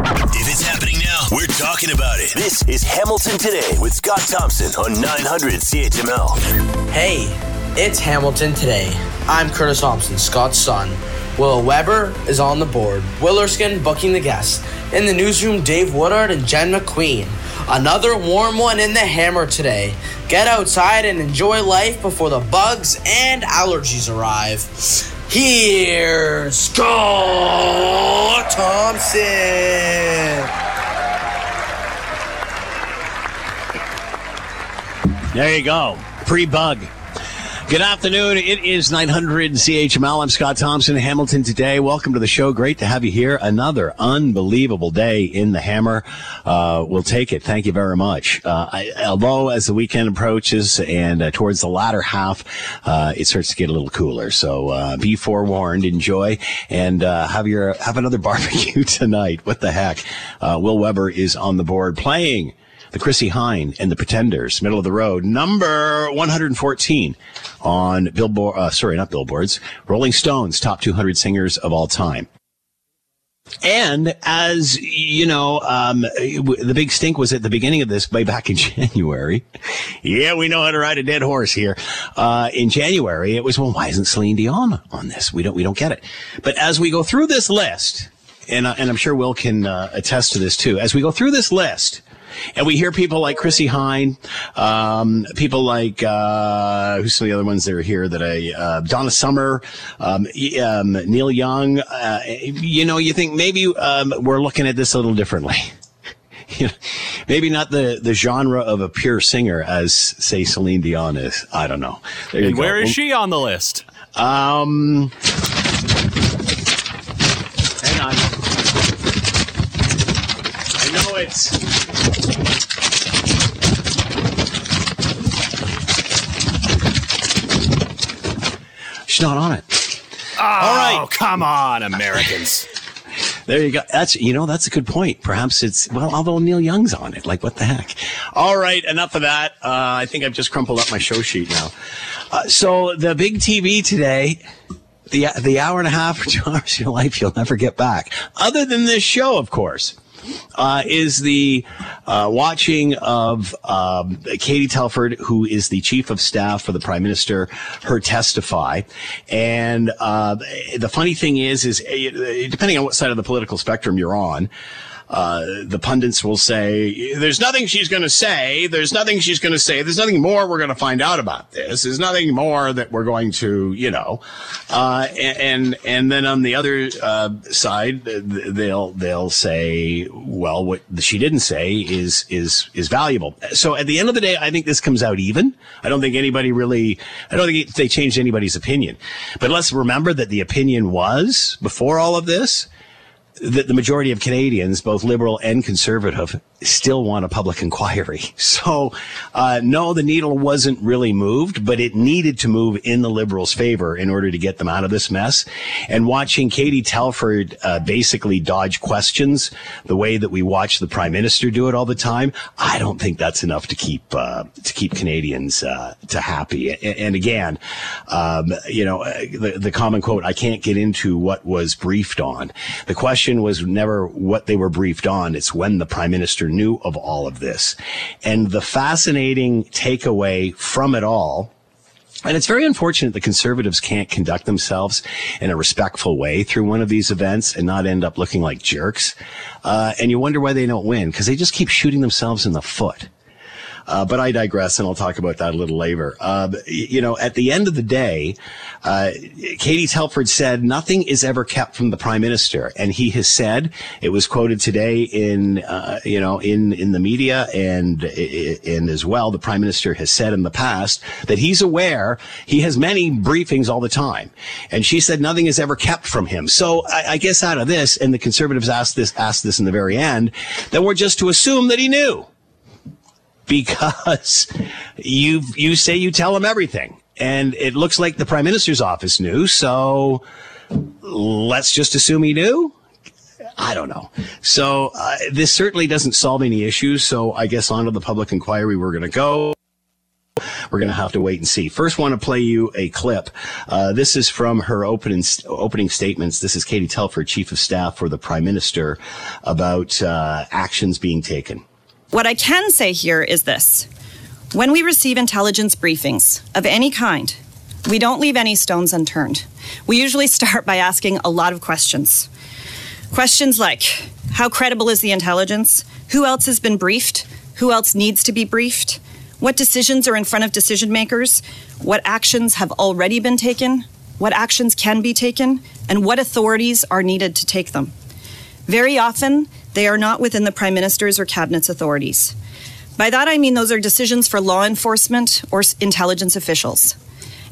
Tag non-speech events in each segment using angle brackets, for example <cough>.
If it's happening now, we're talking about it. This is Hamilton Today with Scott Thompson on 900 CHML. Hey, it's Hamilton Today. I'm Curtis Thompson, Scott's son. Will Weber is on the board. Will Erskine booking the guests. In the newsroom, Dave Woodard and Jen McQueen. Another warm one in the hammer today. Get outside and enjoy life before the bugs and allergies arrive. Here's Scott Thompson. There you go. Pre bug. Good afternoon. It is 900 CHML. I'm Scott Thompson, Hamilton today. Welcome to the show. Great to have you here. Another unbelievable day in the hammer. Uh, we'll take it. Thank you very much. Uh, I, although as the weekend approaches and uh, towards the latter half, uh, it starts to get a little cooler. So uh, be forewarned. Enjoy and uh, have your have another <laughs> barbecue tonight. What the heck? Will Weber is on the board playing the Chrissie Hynde and the Pretenders, middle of the road, number 114 on Billboard, uh, sorry, not Billboards, Rolling Stones, top 200 singers of all time. And as you know, um, the big stink was at the beginning of this way back in <laughs> January. yeah, we know how to ride a dead horse here. Uh, in January, it was well, why isn't Celine Dion on this? We don't, we don't get it. But as we go through this list, and uh, and I'm sure Will can uh, attest to this too. As we go through this list, and we hear people like Chrissie Hynde, um, people like, uh, who's some of the other ones that are here that I, uh, Donna Summer, um, um, Neil Young. Uh, you know, you think maybe um, we're looking at this a little differently. <laughs> you know, maybe not the, the genre of a pure singer as, say, Celine Dion is. I don't know. and where is she on the list? Um, hang on. I know it's. She's not on it. Oh, All right. come on, Americans. There you go. That's you know that's a good point. Perhaps it's well, although Neil Young's on it, like what the heck? All right, enough of that. Uh, I think I've just crumpled up my show sheet now. Uh, so the big TV today, the the hour and a half or two hours of your life you'll never get back, other than this show, of course uh, is the uh, watching of um, Katie Telford, who is the chief of staff for the prime minister, her testify. And uh, the funny thing is, is uh, depending on what side of the political spectrum you're on, uh, the pundits will say, there's nothing she's going to say. There's nothing she's going to say. There's nothing more we're going to find out about this. There's nothing more that we're going to, you know, uh, and, and then on the other, uh, side, they'll, they'll say, well, what she didn't say is, is, is valuable. So at the end of the day, I think this comes out even. I don't think anybody really, I don't think they changed anybody's opinion, but let's remember that the opinion was before all of this, that the majority of Canadians, both liberal and conservative, still want a public inquiry. <laughs> So, uh, no, the needle wasn't really moved, but it needed to move in the liberals' favor in order to get them out of this mess. And watching Katie Telford uh, basically dodge questions the way that we watch the prime minister do it all the time, I don't think that's enough to keep uh, to keep Canadians uh, to happy. And, and again, um, you know, uh, the, the common quote: "I can't get into what was briefed on." The question was never what they were briefed on; it's when the prime minister knew of all of this. And the fascinating takeaway from it all and it's very unfortunate that conservatives can't conduct themselves in a respectful way through one of these events and not end up looking like jerks. Uh, and you wonder why they don't win because they just keep shooting themselves in the foot. Uh, but I digress, and I'll talk about that a little later. Uh, you know, at the end of the day, uh, Katie Telford said nothing is ever kept from the prime minister, and he has said it was quoted today in uh, you know in in the media and and as well the prime minister has said in the past that he's aware he has many briefings all the time, and she said nothing is ever kept from him. So I, I guess out of this, and the conservatives asked this asked this in the very end, that we're just to assume that he knew because you you say you tell him everything, and it looks like the prime minister's office knew. So let's just assume he knew. I don't know. So uh, this certainly doesn't solve any issues. So I guess onto the public inquiry we're going to go. we're going to have to wait and see. First, want to play you a clip. Uh, this is from her opening opening statements. This is Katie Telford, Chief of Staff for the Prime Minister, about uh, actions being taken. What I can say here is this: when we receive intelligence briefings of any kind, we don't leave any stones unturned. We usually <laughs> start by asking a lot of questions. Questions like How credible is the intelligence? Who else has been briefed? Who else needs to be briefed? What decisions are in front of decision makers? What actions have already been taken? What actions can be taken? And what authorities are needed to take them? Very often, they are not within the Prime Minister's or Cabinet's authorities. By that, I mean those are decisions for law enforcement or intelligence officials.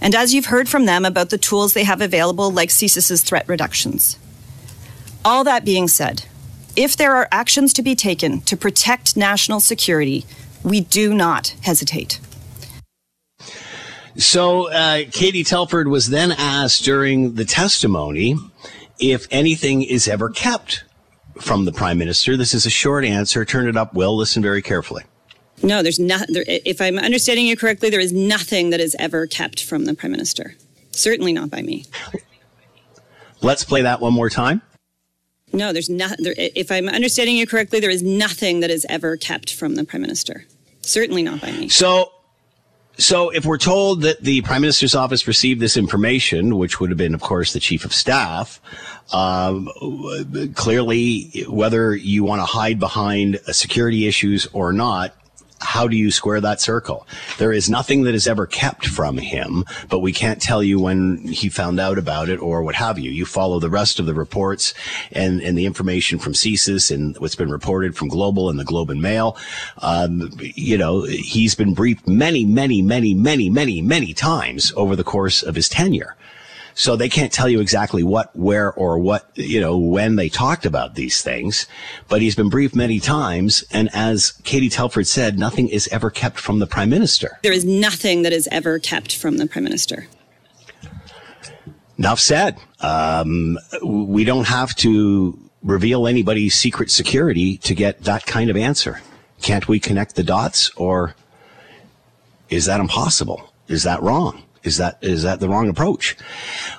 And as you've heard from them about the tools they have available, like CSIS's threat reductions. All that being said, if there are actions to be taken to protect national security, we do not hesitate. So, uh, Katie Telford was then asked during the testimony if anything is ever kept from the prime minister. This is a short answer. Turn it up, Will. Listen very carefully. No, there's not. There, if I'm understanding you correctly, there is nothing that is ever kept from the prime minister. Certainly not by me. Let's play that one more time. No, there's not. There, if I'm understanding you correctly, there is nothing that is ever kept from the prime minister. Certainly not by me. So, so if we're told that the prime minister's office received this information, which would have been, of course, the chief of staff, um, clearly, whether you want to hide behind security issues or not, how do you square that circle? There is nothing that is ever kept from him, but we can't tell you when he found out about it or what have you. You follow the rest of the reports and, and the information from CSIS and what's been reported from Global and the Globe and Mail. Um, you know, he's been briefed many, many, many, many, many, many times over the course of his tenure. So they can't tell you exactly what, where, or what, you know, when they talked about these things. But he's been briefed many times. And as Katie Telford said, nothing is ever kept from the prime minister. There is nothing that is ever kept from the prime minister. Enough said. Um, we don't have to reveal anybody's secret security to get that kind of answer. Can't we connect the dots or is that impossible? Is that wrong? Is that is that the wrong approach?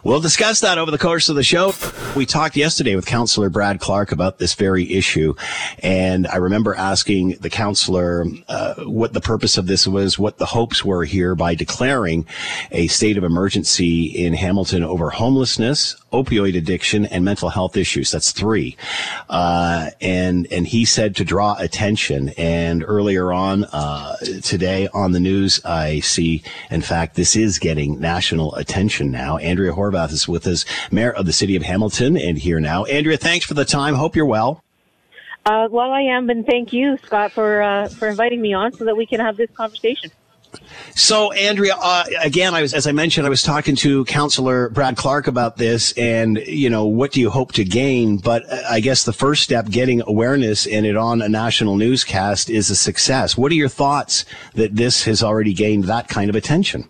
We'll discuss that over the course of the show. We talked yesterday with Councillor Brad Clark about this very issue, and I remember asking the councillor uh, what the purpose of this was, what the hopes were here by declaring a state of emergency in Hamilton over homelessness, opioid addiction and mental health issues. That's three. Uh, and, and he said to draw attention. And earlier on, uh, today on the news, I see, in fact, this is getting national attention now. Andrea Horwath is with us, mayor of the city of Hamilton and here now. Andrea, thanks for the time. Hope you're well. Uh, well, I am, and thank you, Scott, for uh, for inviting me on so that we can have this conversation. So, Andrea, uh, again, I was, as I mentioned, I was talking to Councillor Brad Clark about this, and you know, what do you hope to gain? But uh, I guess the first step, getting awareness and it on a national newscast, is a success. What are your thoughts that this has already gained that kind of attention?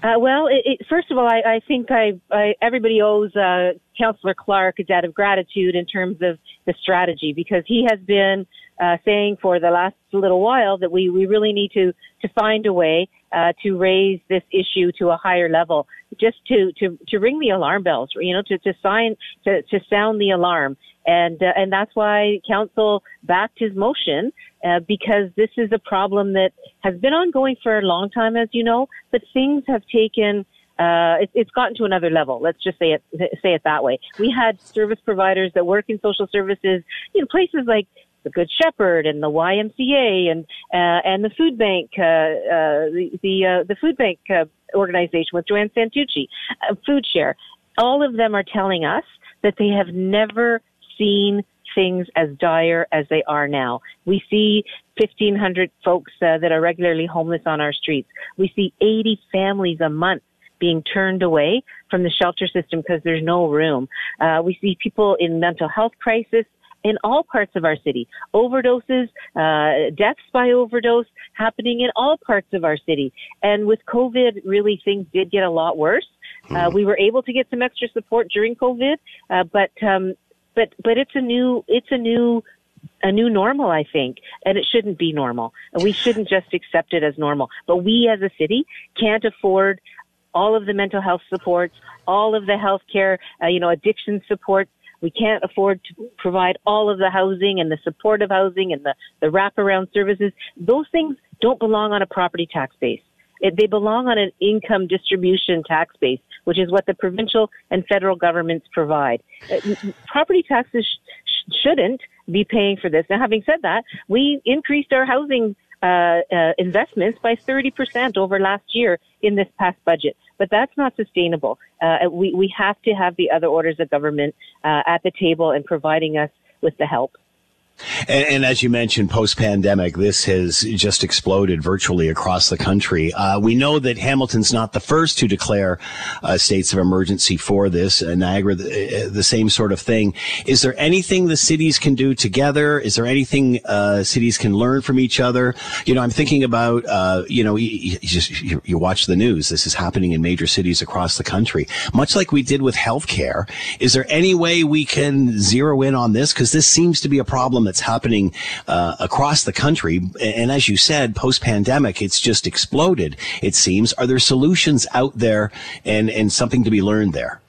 Uh, well, it, it, first of all, I, I think I, I, everybody owes uh, Councillor Clark a debt of gratitude in terms of the strategy because he has been uh, saying for the last little while that we, we really need to, to find a way uh, to raise this issue to a higher level, just to, to, to ring the alarm bells, you know, to, to sign, to, to sound the alarm. And, uh, and that's why council backed his motion, uh, because this is a problem that has been ongoing for a long time, as you know, but things have taken, uh, it, it's gotten to another level. Let's just say it say it that way. We had service providers that work in social services, you know, places like the Good Shepherd and the YMCA and uh, and the food bank, uh, uh, the the, uh, the food bank uh, organization with Joanne Santucci, uh, Food Share. All of them are telling us that they have never seen things as dire as they are now. We see 1,500 folks uh, that are regularly homeless on our streets. We see 80 families a month being turned away from the shelter system because there's no room. Uh, we see people in mental health crisis in all parts of our city. Overdoses, uh, deaths by overdose happening in all parts of our city. And with COVID, really things did get a lot worse. Uh, hmm. we were able to get some extra support during COVID, uh, but um, but but it's a new it's a new a new normal, I think, and it shouldn't be normal. And we shouldn't just accept it as normal. But we as a city can't afford all of the mental health supports, all of the healthcare, uh, you know, addiction supports. We can't afford to provide all of the housing and the supportive housing and the, the wraparound services. Those things don't belong on a property tax base. It, they belong on an income distribution tax base, which is what the provincial and federal governments provide. Uh, property taxes sh- shouldn't be paying for this. Now, having said that, we increased our housing uh, uh, investments by 30% over last year in this past budget. But that's not sustainable. Uh, we, we have to have the other orders of government uh, at the table and providing us with the help. And, and, as you mentioned, post pandemic, this has just exploded virtually across the country. Uh, we know that Hamilton's not the first to declare uh, states of emergency for this. Uh, Niagara, the, uh, the, same sort of thing. Is there anything the cities can do together? Is there anything uh, cities can learn from each other? You know, I'm thinking about, uh, you know, you, you just you, you watch the news. This is happening in major cities across the country, much like we did with healthcare. Is there any way we can zero in on this? Because this seems to be a problem that's happening uh, across the country. And as you said, post pandemic, it's just exploded. It seems. Are there solutions out there and and something to be learned there?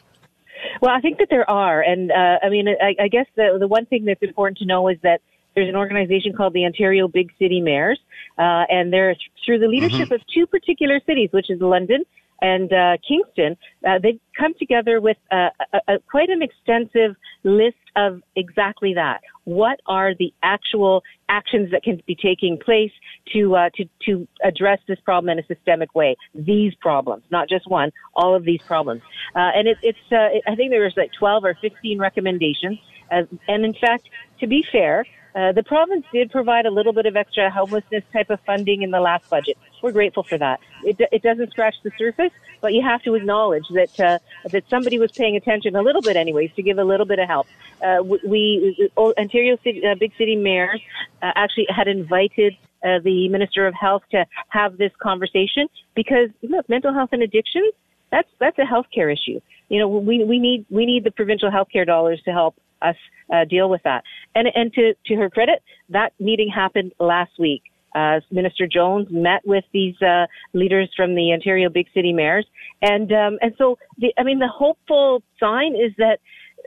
Well, I think that there are, and uh, I mean, I, I guess the the one thing that's important to know is that there's an organization called the Ontario Big City Mayors, uh, and they're through the leadership mm-hmm. of two particular cities, which is London and uh, Kingston, uh, they've come together with a, a, quite an extensive list of exactly that. What are the actual actions that can be taking place to uh, to to address this problem in a systemic way? These problems, not just one, all of these problems. Uh, and it, it's uh, I think there was like 12 or 15 recommendations. and in fact, to be fair, uh, the province did provide a little bit of extra homelessness type of funding in the last budget. We're grateful for that. It, it doesn't scratch the surface, but you have to acknowledge that uh, that somebody was paying attention a little bit, anyways, to give a little bit of help. Uh, we Ontario City, uh, big city mayors uh, actually had invited uh, the Minister of Health to have this conversation because look, mental health and addiction that's that's a healthcare issue. You know, we we need we need the provincial healthcare dollars to help us uh, deal with that. And and to to her credit, that meeting happened last week. Uh, Minister Jones met with these uh, leaders from the Ontario big city mayors, and um, and so the, I mean the hopeful sign is that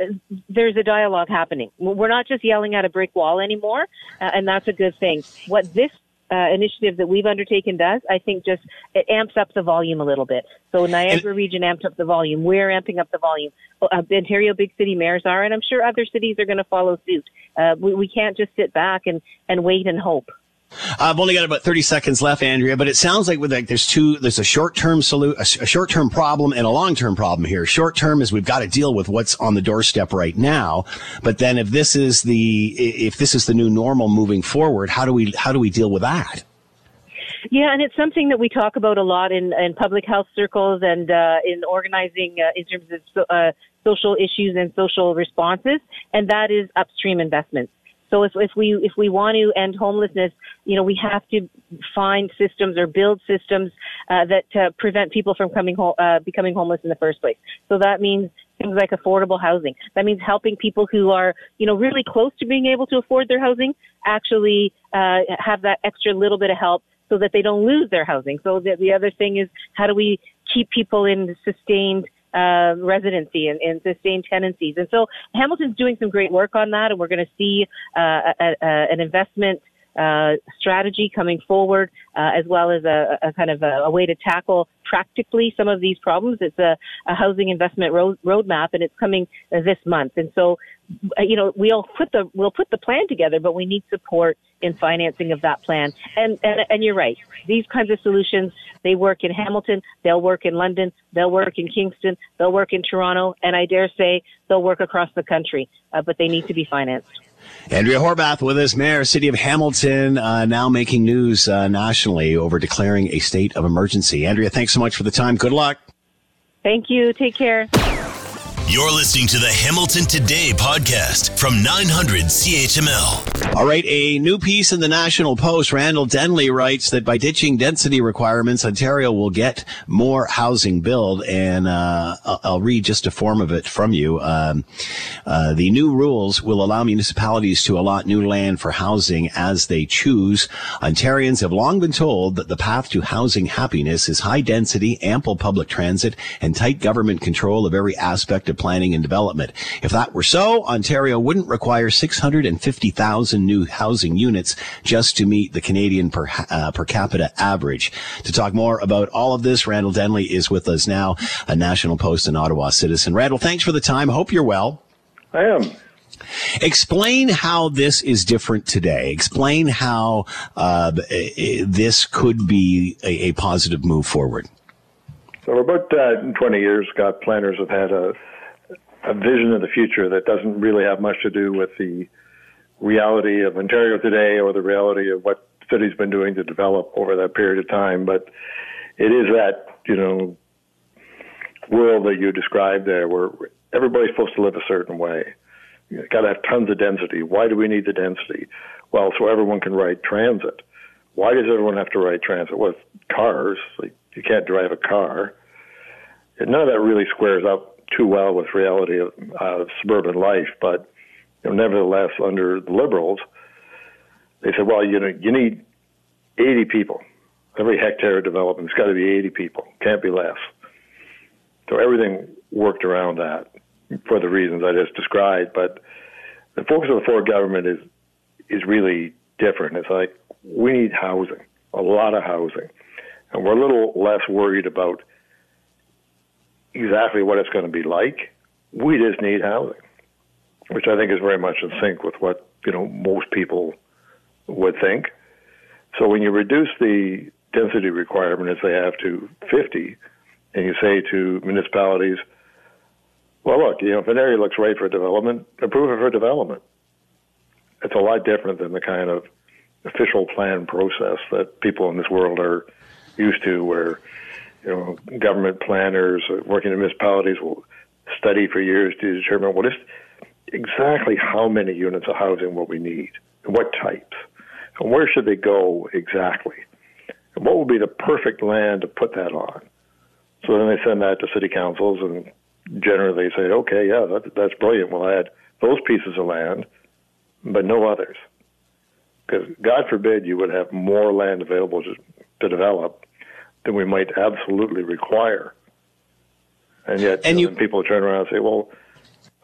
uh, there's a dialogue happening. We're not just yelling at a brick wall anymore, uh, and that's a good thing. What this uh, initiative that we've undertaken does, I think just it amps up the volume a little bit. So Niagara and, region amped up the volume. We're amping up the volume. Uh, Ontario big city mayors are, and I'm sure other cities are going to follow suit. Uh, we, we can't just sit back and, and wait and hope. I've only got about 30 seconds left, Andrea, but it sounds like with like there's two, there's a short-term solution, a, short-term problem and a long-term problem here. Short-term is we've got to deal with what's on the doorstep right now. But then if this is the, if this is the new normal moving forward, how do we, how do we deal with that? Yeah, and it's something that we talk about a lot in, in public health circles and uh, in organizing uh, in terms of uh, social issues and social responses, and that is upstream investments. So if, if we if we want to end homelessness, you know, we have to find systems or build systems uh, that uh, prevent people from coming ho- uh, becoming homeless in the first place. So that means things like affordable housing. That means helping people who are, you know, really close to being able to afford their housing actually uh, have that extra little bit of help so that they don't lose their housing. So the, the other thing is how do we keep people in sustained uh, residency and, and sustained tenancies. And so Hamilton's doing some great work on that, and we're going to see uh, a, a, an investment uh, strategy coming forward, uh, as well as a, a kind of a, a, way to tackle practically some of these problems. It's a, housing investment road, roadmap, and it's coming this month. And so uh, you know, we'll put the we'll put the plan together, but we need support in financing of that plan. And and and you're right. These kinds of solutions they work in Hamilton, they'll work in London, they'll work in Kingston, they'll work in Toronto, and I dare say they'll work across the country. Uh, but they need to be financed. Andrea Horwath with us, Mayor, City of Hamilton, uh, now making news uh, nationally over declaring a state of emergency. Andrea, thanks so much for the time. Good luck. Thank you. Take care. You're listening to the Hamilton Today podcast from 900 CHML. All right, a new piece in the National Post. Randall Denley writes that by ditching density requirements, Ontario will get more housing build. And uh, I'll read just a form of it from you. Um, uh, the new rules will allow municipalities to allot new land for housing as they choose. Ontarians have long been told that the path to housing happiness is high density, ample public transit, and tight government control of every aspect of planning and development. If that were so, Ontario wouldn't require 650,000 new housing units just to meet the Canadian per, uh, per capita average. To talk more about all of this, Randall Denley is with us now, a National Post and Ottawa citizen. Randall, thanks for the time. Hope you're well. I am. Explain how this is different today. Explain how uh, this could be a, a, positive move forward. So, about uh, 20 years, Scott planners have had a a vision of the future that doesn't really have much to do with the reality of Ontario today or the reality of what the city's been doing to develop over that period of time. But it is that, you know, world that you described there where everybody's supposed to live a certain way. You got to have tons of density. Why do we need the density? Well, so everyone can ride transit. Why does everyone have to ride transit? With cars, like you can't drive a car. And none of that really squares up too well with reality of suburban life, but you know, nevertheless, under the Liberals, they said, well, you know, you need 80 people. Every hectare of development's got to be 80 people, can't be less. So everything worked around that for the reasons I just described. But the focus of the Ford government is is really different. It's like we need housing, a lot of housing, and we're a little less worried about exactly what it's going to be like. We just need housing, which I think is very much in sync with what you know most people would think. So when you reduce the density requirement as they have to 50, and you say to municipalities, well, look, you know, if an area looks right for development, approve it for development. It's a lot different than the kind of official plan process that people in this world are used to, where you know, government planners uh, working in municipalities will study for years to determine what is exactly how many units of housing will we need and what types and where should they go exactly and what would be the perfect land to put that on. So then they send that to city councils and generally they say, okay, yeah, that, that's brilliant. We'll add those pieces of land, but no others. Because God forbid you would have more land available to, to develop than we might absolutely require. And yet, and you know, people turn around and say, well,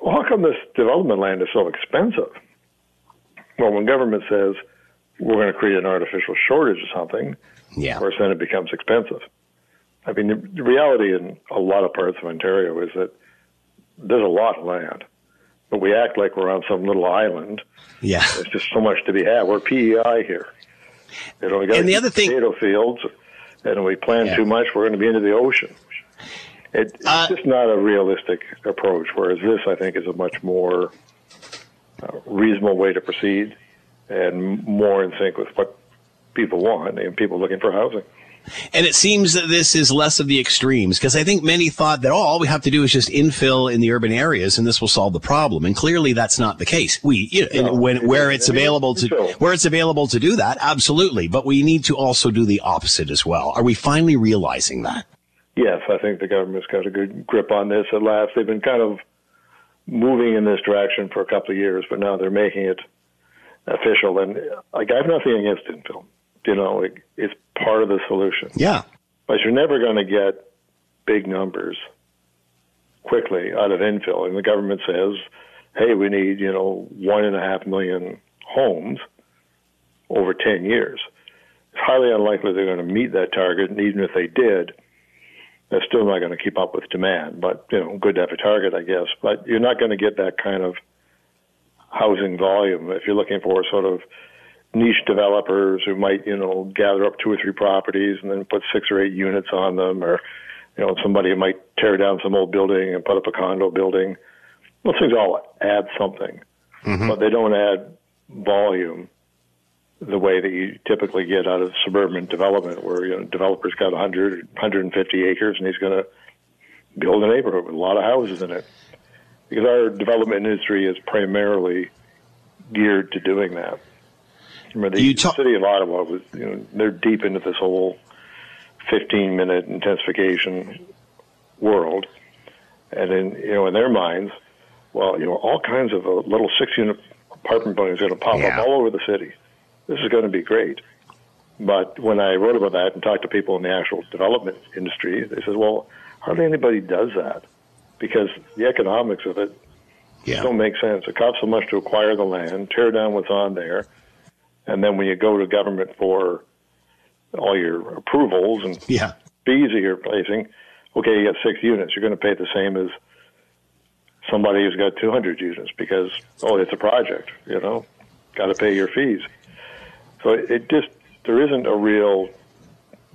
well, how come this development land is so expensive? Well, when government says we're going to create an artificial shortage of something, yeah. of course, then it becomes expensive. I mean, the, the reality in a lot of parts of Ontario is that there's a lot of land, but we act like we're on some little island. Yeah, there's just so much to be had. We're PEI here. You know, we got and the other thing, potato fields and we plan yeah. too much, we're going to be into the ocean. It, it's uh, just not a realistic approach. Whereas this, I think, is a much more uh, reasonable way to proceed and more in sync with what people want and people looking for housing. And it seems that this is less of the extremes because I think many thought that oh, all we have to do is just infill in the urban areas and this will solve the problem. And clearly that's not the case. We, you know, no, when, where it's available to, where it's available to do that, absolutely. But we need to also do the opposite as well. Are we finally realizing that? Yes, I think the government's got a good grip on this at last. They've been kind of moving in this direction for a couple of years, but now they're making it official. And like, I have nothing against infill you know, it, it's part of the solution. Yeah. But you're never going to get big numbers quickly out of infill. And the government says, hey, we need, you know, one and a half million homes over 10 years. It's highly unlikely they're going to meet that target. And even if they did, they're still not going to keep up with demand. But, you know, good to have a target, I guess. But you're not going to get that kind of housing volume if you're looking for sort of niche developers who might, you know, gather up two or three properties and then put six or eight units on them, or you know, somebody might tear down some old building and put up a condo building. Those things all add something, mm-hmm. but they don't add volume the way that you typically get out of suburban development, where you know, developer's got 100, 150 acres and he's going to build a neighborhood with a lot of houses in it. because our development industry is primarily geared to doing that. Remember, the ta- city of Ottawa was, you know, they're deep into this whole 15 minute intensification world. And in, you know, in their minds, well, you know, all kinds of uh, little six unit apartment buildings are going to pop Yeah. up all over the city. This is going to be great. But when I wrote about that and talked to people in the actual development industry, they said, well, hardly anybody does that because the economics of it Yeah. don't make sense. It costs so much to acquire the land, tear down what's on there, and then when you go to government for all your approvals and Yeah. fees that you're placing, okay, you got six units. You're going to pay the same as somebody who's got 200 units because, oh, it's a project, you know, got to pay your fees. So it just, there isn't a real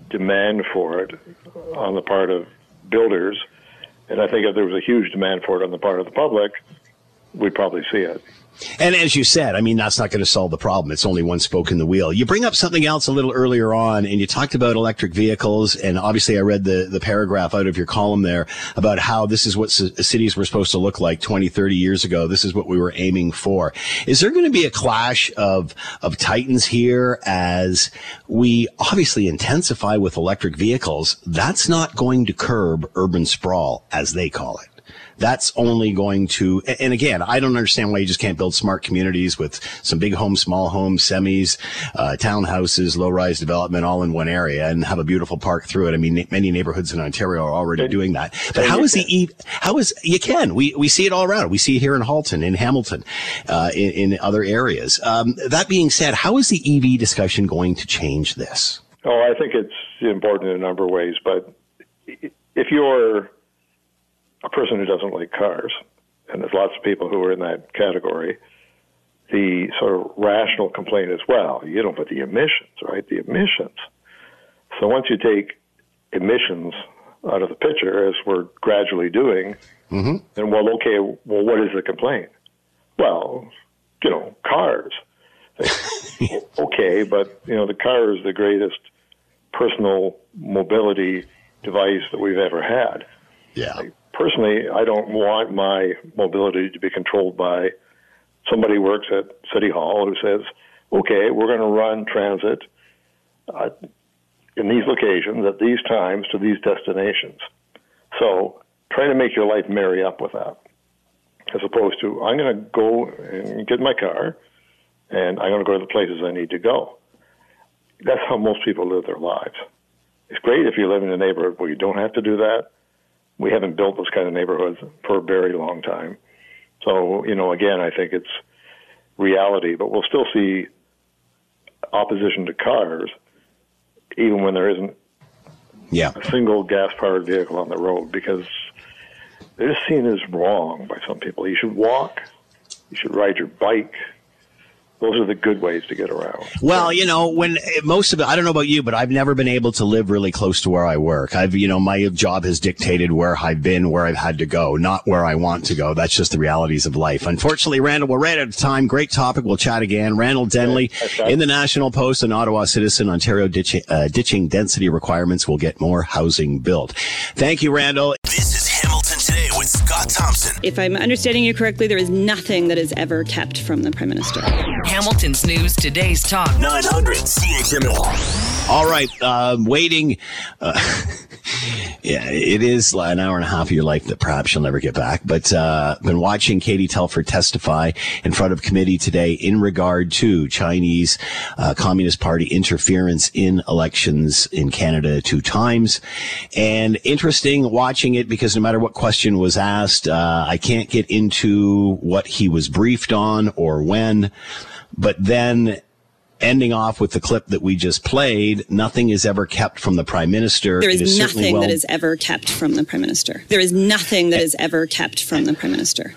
demand for it on the part of builders. And I think if there was a huge demand for it on the part of the public, we'd probably see it. And as you said, I mean, that's not going to solve the problem. It's only one spoke in the wheel. You bring up something else a little earlier on, and you talked about electric vehicles. And obviously, I read the, the paragraph out of your column there about how this is what c- cities were supposed to look like 20, 30 years ago. This is what we were aiming for. Is there going to be a clash of, of titans here as we obviously intensify with electric vehicles? That's not going to curb urban sprawl, as they call it that's only going to and again i don't understand why you just can't build smart communities with some big homes small homes semis uh, townhouses low rise development all in one area and have a beautiful park through it. I mean many neighborhoods in ontario are already doing that. But how is the e how is you can we we see it all around. We see it here in halton in hamilton uh, in, in other areas. Um, that being said how is the ev discussion going to change this? Oh, I think it's important in a number of ways, but if you're a person who doesn't like cars, and there's lots of people who are in that category, the sort of rational complaint is, well, you don't put the emissions, right? The emissions. So once you take emissions out of the picture, as we're gradually doing, mm-hmm. then well, okay, well, what is the complaint? Well, you know, cars. <laughs> okay, but you know, the car is the greatest personal mobility device that we've ever had. yeah Personally, I don't want my mobility to be controlled by somebody who works at City Hall who says, okay, we're going to run transit uh, in these locations at these times to these destinations. So try to make your life marry up with that, as opposed to I'm going to go and get my car and I'm going to go to the places I need to go. That's how most people live their lives. It's great if you live in a neighborhood where you don't have to do that. We haven't built those kind of neighborhoods for a very long time. So, you know, again, I think it's reality, but we'll still see opposition to cars even when there isn't yeah a single gas powered vehicle on the road because they're seen as wrong by some people. You should walk, you should ride your bike. Those are the good ways to get around. Well, you know, when most of it, I don't know about you, but I've never been able to live really close to where I work. I've, you know, my job has dictated where I've been, where I've had to go, not where I want to go. That's just the realities of life. Unfortunately, Randall, we're right out of time. Great topic. We'll chat again. Randall Denley Okay. in the National Post, an Ottawa citizen, Ontario ditching, uh, ditching density requirements will get more housing built. Thank you, Randall. This is Hamilton Today with Scott Thompson. If I'm understanding you correctly, there is nothing that is ever kept from the Prime Minister. Hamilton's News Today's Talk. 900 CHML. All right, um, waiting. Uh, <laughs> yeah, it is an hour and a half of your life that perhaps you'll never get back. But uh, been watching Katie Telford testify in front of committee today in regard to Chinese uh, Communist Party interference in elections in Canada two times, and interesting watching it because no matter what question was asked, uh, I can't get into what he was briefed on or when, but then ending off with the clip that we just played, nothing is ever kept from the prime minister. There is certainly nothing well- that is ever kept from the Prime Minister. There is nothing that is ever kept from the Prime Minister.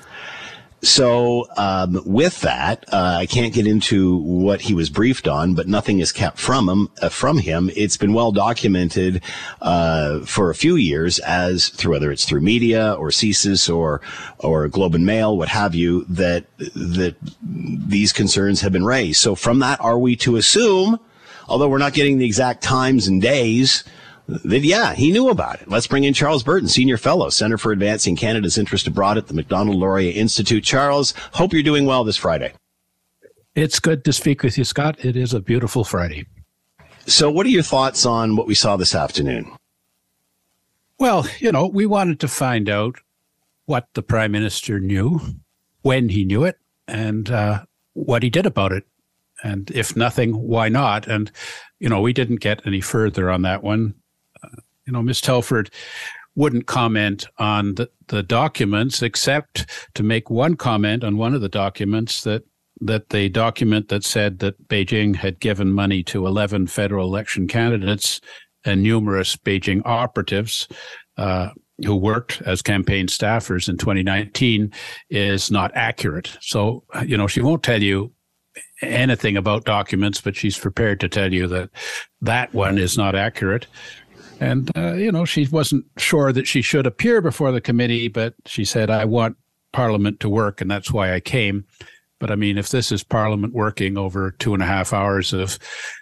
So um, with that, uh, I can't get into what he was briefed on, but nothing is kept from him. Uh, from him, it's been well documented uh, for a few years, as through whether it's through media or CSIS or or Globe and Mail, what have you, that that these concerns have been raised. So from that, are we to assume, although we're not getting the exact times and days? That, yeah, he knew about it. Let's bring in Charles Burton, Senior Fellow, Center for Advancing Canada's Interest Abroad at the Macdonald Laurier Institute. Charles, hope you're doing well this Friday. It's good to speak with you, Scott. It is a beautiful Friday. So, what are your thoughts on what we saw this afternoon? Well, you know, we wanted to find out what the prime minister knew, when he knew it, and uh, what he did about it. And if nothing, why not? And, you know, we didn't get any further on that one. You know, Miss Telford wouldn't comment on the, the documents except to make one comment on one of the documents that that the document that said that Beijing had given money to 11 federal election candidates and numerous Beijing operatives uh, who worked as campaign staffers in 2019 is not accurate. So, you know, she won't tell you anything about documents, but she's prepared to tell you that that one is not accurate. And, uh, you know, she wasn't sure that she should appear before the committee, but she said, I want Parliament to work, and that's why I came. But I mean, if this is Parliament working over two and a half hours of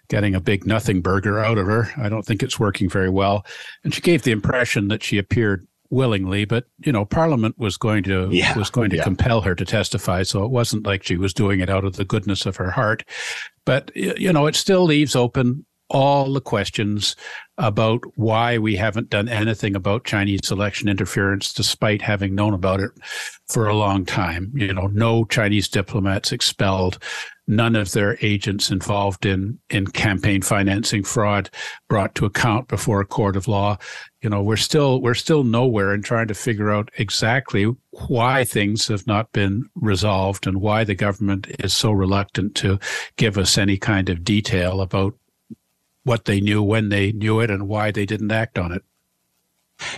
getting a big nothing burger out of her, I don't think it's working very well. And she gave the impression that she appeared willingly, but you know, Parliament was going to yeah, was going to yeah. compel her to testify, so it wasn't like she was doing it out of the goodness of her heart. But you know, it still leaves open all the questions about why we haven't done anything about Chinese election interference, despite having known about it for a long time. You know, no Chinese diplomats expelled, none of their agents involved in in campaign financing fraud brought to account before a court of law. You know, we're still we're still nowhere in trying to figure out exactly why things have not been resolved and why the government is so reluctant to give us any kind of detail about what they knew, when they knew it, and why they didn't act on it.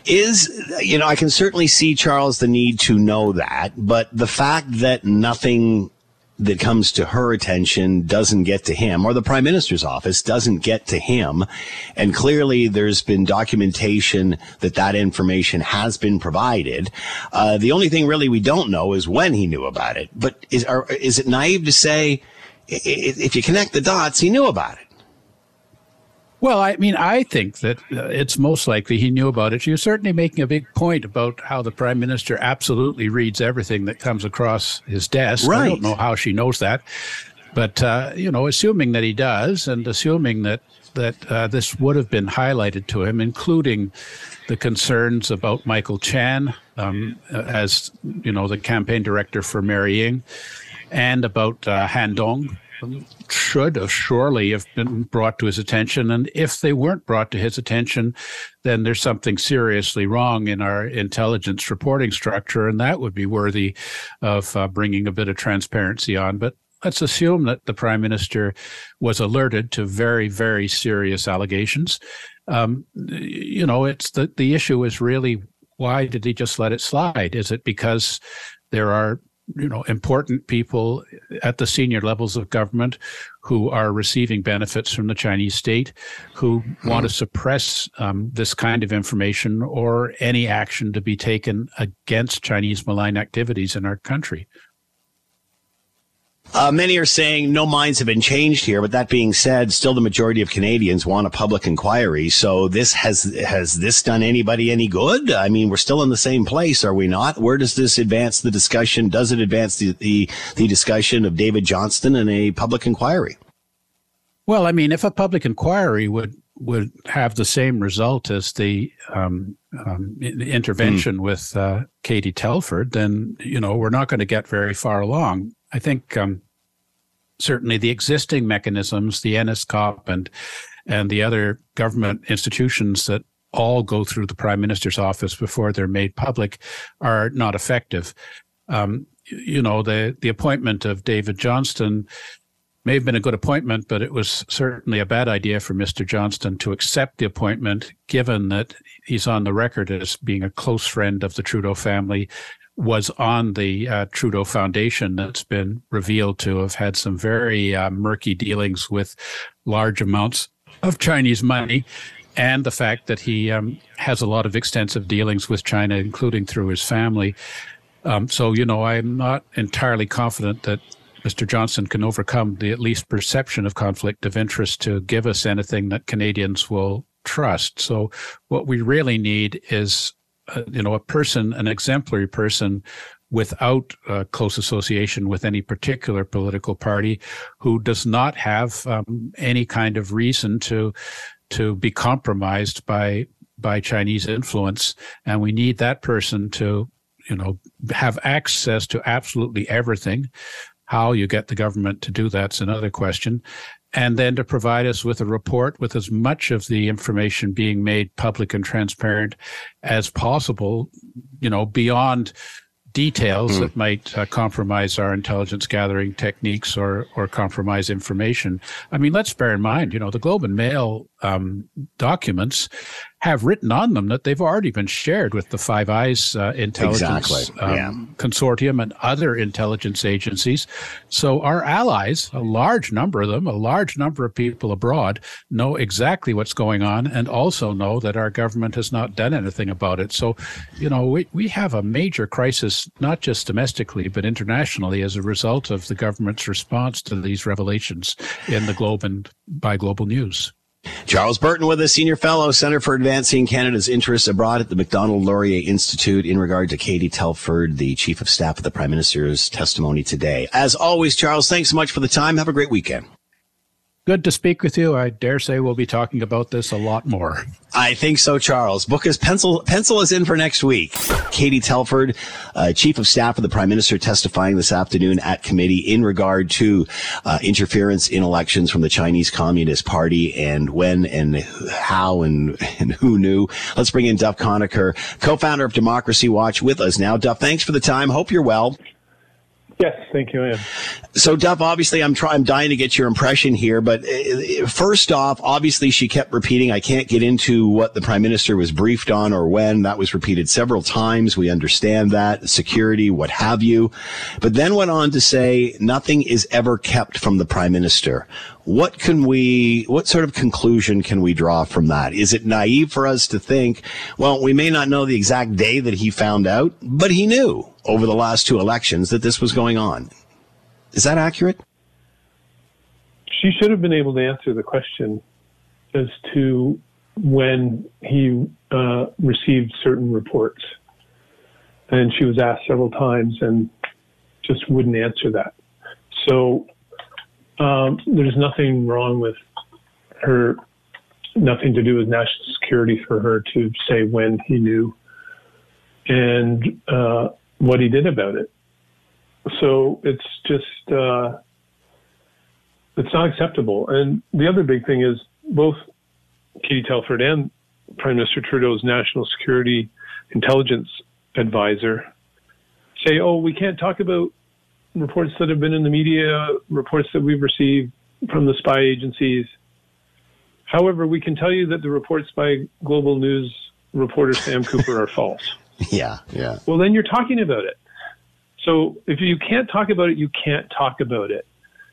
Is, you know, I can certainly see, Charles, the need to know that, but the fact that nothing that comes to her attention doesn't get to him or the prime minister's office doesn't get to him. And clearly there's been documentation that that information has been provided. Uh, the only thing really we don't know is when he knew about it. But is, are, is it naive to say if you connect the dots, he knew about it? Well, I mean, I think that uh, it's most likely he knew about it. She was certainly making a big point about how the prime minister absolutely reads everything that comes across his desk. Right. I don't know how she knows that, but uh, you know, assuming that he does, and assuming that that uh, this would have been highlighted to him, including the concerns about Michael Chan um, as you know the campaign director for Mary Ng, and about uh, Han Dong, should have surely have been brought to his attention. And if they weren't brought to his attention, then there's something seriously wrong in our intelligence reporting structure, and that would be worthy of uh, bringing a bit of transparency on. But let's assume that the prime minister was alerted to very, very serious allegations. Um, you know, it's the the issue is really why did he just let it slide? Is it because there are you know important people at the senior levels of government who are receiving benefits from the Chinese state who want to suppress um, this kind of information or any action to be taken against Chinese malign activities in our country. Uh, many are saying no minds have been changed here, but that being said, still the majority of Canadians want a public inquiry. So this has has this done anybody any good? I mean, we're still in the same place, are we not? Where does this advance the discussion? Does it advance the the, the discussion of David Johnston and a public inquiry? Well, I mean, if a public inquiry would would have the same result as the um, um, intervention mm. with uh, Katie Telford, then you know we're not going to get very far along. I think um, certainly the existing mechanisms, the NSICOP and and the other government institutions that all go through the prime minister's office before they're made public, are not effective. Um, you know, the the appointment of David Johnston may have been a good appointment, but it was certainly a bad idea for Mr. Johnston to accept the appointment, given that he's on the record as being a close friend of the Trudeau family was on the uh, Trudeau Foundation that's been revealed to have had some very uh, murky dealings with large amounts of Chinese money. And the fact that he um, has a lot of extensive dealings with China, including through his family. Um, so, you know, I'm not entirely confident that Mr. Johnston can overcome the at least perception of conflict of interest to give us anything that Canadians will trust. So what we really need is, you know, a person, an exemplary person without uh, close association with any particular political party who does not have um, any kind of reason to to be compromised by by Chinese influence. And we need that person to you know have access to absolutely everything. How you get the government to do that's another question and then to provide us with a report with as much of the information being made public and transparent as possible you know beyond details mm. that might uh, compromise our intelligence gathering techniques or or compromise information. I mean, let's bear in mind, you know, the Globe and Mail um, documents have written on them that they've already been shared with the Five Eyes uh, intelligence exactly. um, yeah. consortium and other intelligence agencies. So our allies, a large number of them, a large number of people abroad, know exactly what's going on and also know that our government has not done anything about it. So, you know, we, we have a major crisis, not just domestically, but internationally as a result of the government's response to these revelations in the Globe and by Global News. Charles Burton with us, Senior Fellow, Center for Advancing Canada's Interests Abroad at the Macdonald Laurier Institute in regard to Katie Telford, the Chief of Staff of the Prime Minister's testimony today. As always, Charles, thanks so much for the time. Have a great weekend. Good to speak with you. I dare say we'll be talking about this a lot more. I think so, Charles. Book is pencil pencil is in for next week. Katie Telford, uh, Chief of Staff of the Prime Minister, testifying this afternoon at committee in regard to uh, interference in elections from the Chinese Communist Party and when and how and, and who knew. Let's bring in Duff Conacher, co-founder of Democracy Watch, with us now. Duff, thanks for the time. Hope you're well. Yes, thank you, Ian. So, Duff, obviously, I'm trying, I'm dying to get your impression here. But uh, first off, obviously, she kept repeating, "I can't get into what the prime minister was briefed on or when." That was repeated several times. We understand that security, what have you. But then went on to say, "Nothing is ever kept from the prime minister." What can we, what sort of conclusion can we draw from that? Is it naive for us to think, well, we may not know the exact day that he found out, but he knew over the last two elections that this was going on? Is that accurate? She should have been able to answer the question as to when he uh, received certain reports. And she was asked several times and just wouldn't answer that. So um, there's nothing wrong with her, nothing to do with national security for her to say when he knew and uh, what he did about it. So it's just, uh, it's not acceptable. And the other big thing is both Katie Telford and Prime Minister Trudeau's national security intelligence advisor say, oh, we can't talk about reports that have been in the media, reports that we've received from the spy agencies. However, we can tell you that the reports by Global News reporter Sam Cooper are false. <laughs> Yeah, yeah. Well, then you're talking about it. So if you can't talk about it, you can't talk about it.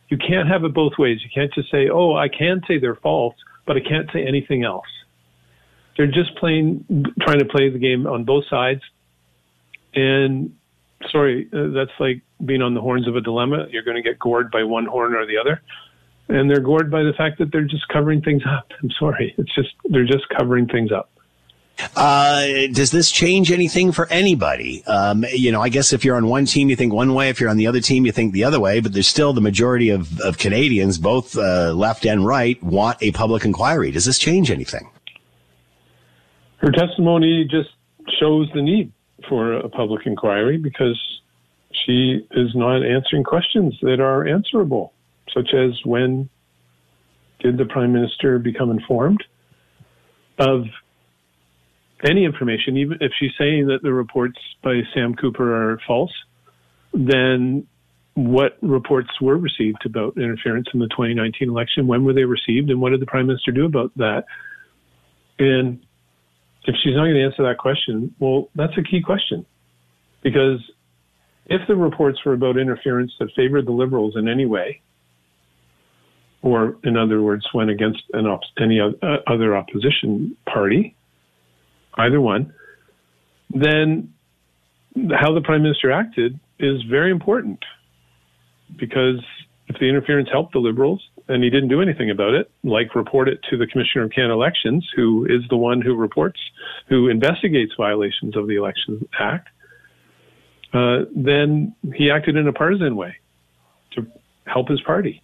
You can't have it both ways. You can't just say, oh, I can say they're false, but I can't say anything else. They're just playing, trying to play the game on both sides. And sorry, uh, that's like being on the horns of a dilemma. You're going to get gored by one horn or the other. And they're gored by the fact that they're just covering things up. I'm sorry. It's just, they're just covering things up. Uh, does this change anything for anybody? Um, you know, I guess if you're on one team, you think one way. If you're on the other team, you think the other way. But there's still the majority of, of Canadians, both uh, left and right, want a public inquiry. Does this change anything? Her testimony just shows the need for a public inquiry because she is not answering questions that are answerable, such as when did the prime minister become informed of any information, even if she's saying that the reports by Sam Cooper are false, then what reports were received about interference in the 2019 election? When were they received, and what did the prime minister do about that? And if she's not going to answer that question, well, that's a key question. Because if the reports were about interference that favored the Liberals in any way, or in other words, went against op- any uh, other opposition party, either one, then how the prime minister acted is very important because if the interference helped the Liberals and he didn't do anything about it, like report it to the Commissioner of Canada Elections, who is the one who reports, who investigates violations of the Elections Act, uh, then he acted in a partisan way to help his party.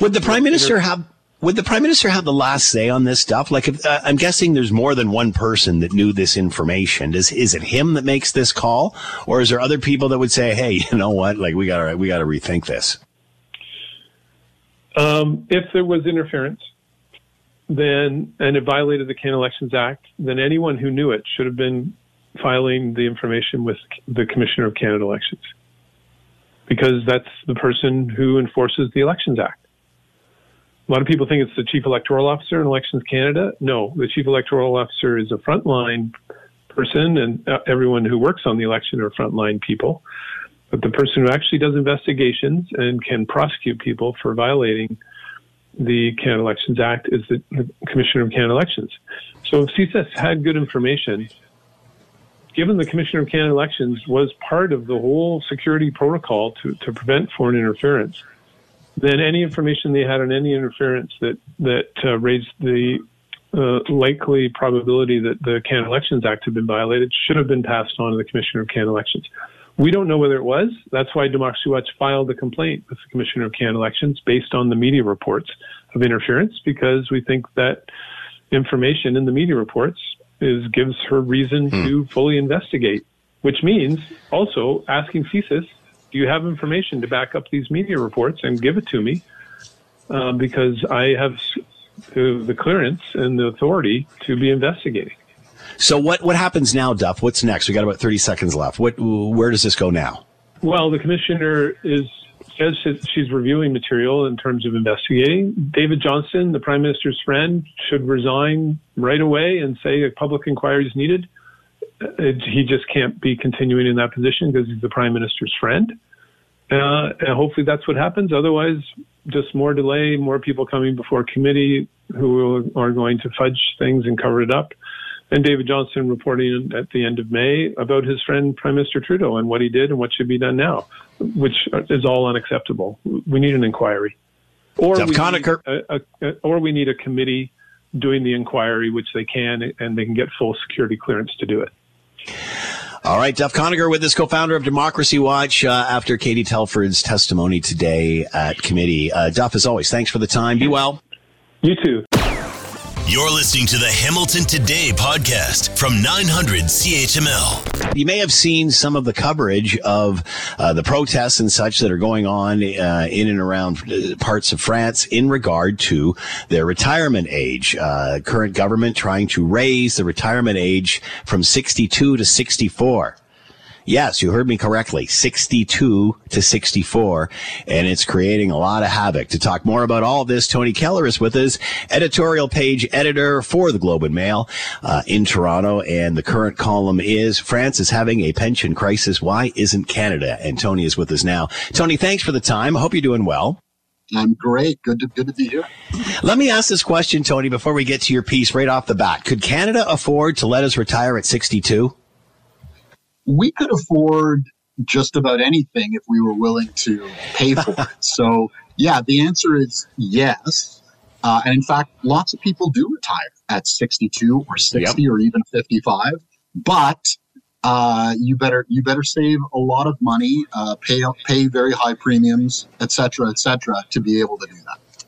Would the Prime Minister have would the prime minister have the last say on this stuff? Like, if, uh, I'm guessing there's more than one person that knew this information. Is is it him that makes this call, or is there other people that would say, "Hey, <laughs> you know what? Like, we got to we got to rethink this." Um, if there was interference, then and it violated the Canada Elections Act, then anyone who knew it should have been filing the information with the Commissioner of Canada Elections, because that's the person who enforces the Elections Act. A lot of people think it's the chief electoral officer in Elections Canada. No, the chief electoral officer is a frontline person, and uh, everyone who works on the election are frontline people. But the person who actually does investigations and can prosecute people for violating the Canada Elections Act is the, Commissioner of Canada Elections. So if CSIS had good information, given the Commissioner of Canada Elections was part of the whole security protocol to, to prevent foreign interference, then any information they had on any interference that that uh, raised the uh, likely probability that the Canada Elections Act had been violated should have been passed on to the Commissioner of Canada Elections. We don't know whether it was. That's why Democracy Watch filed a complaint with the Commissioner of Canada Elections based on the media reports of interference because we think that information in the media reports is gives her reason hmm. to fully investigate, which means also asking CSIS do you have information to back up these media reports and give it to me? Uh, because I have the clearance and the authority to be investigating. So what what happens now, Duff? What's next? We got about thirty seconds left. What where does this go now? Well, the commissioner is says she's reviewing material in terms of investigating. David Johnston, the prime minister's friend, should resign right away and say a public inquiry is needed it, he just can't be continuing in that position because he's the prime minister's friend. Uh, and hopefully that's what happens. Otherwise, just more delay, more people coming before committee who are going to fudge things and cover it up. And David Johnston reporting at the end of May about his friend Prime Minister Trudeau and what he did and what should be done now, which is all unacceptable. We need an inquiry, or we need a, a, or we need a committee doing the inquiry, which they can, and they can get full security clearance to do it. All right, Duff Conacher with us, co-founder of Democracy Watch, uh, after Katie Telford's testimony today at committee. Uh, Duff, as always, thanks for the time. Be well. You too. You're listening to the Hamilton Today podcast from 900 CHML. You may have seen some of the coverage of uh, the protests and such that are going on uh, in and around uh, parts of France in regard to their retirement age. Uh, current government trying to raise the retirement age from 62 to 64. Yes, you heard me correctly. 62 to 64. And it's creating a lot of havoc. To talk more about all this, Tony Keller is with us, editorial page editor for the Globe and Mail uh, in Toronto. And the current column is France is having a pension crisis. Why isn't Canada? And Tony is with us now. Tony, thanks for the time. I hope you're doing well. I'm great. Good to, good to be here. Let me ask this question, Tony, before we get to your piece right off the bat. Could Canada afford to let us retire at 62? We could afford just about anything if we were willing to pay for <laughs> it. So, yeah, the answer is yes. Uh, and in fact, lots of people do retire at 62 or 60 yep. or even 55. But uh, you better you better save a lot of money, uh, pay pay very high premiums, et cetera, et cetera, to be able to do that.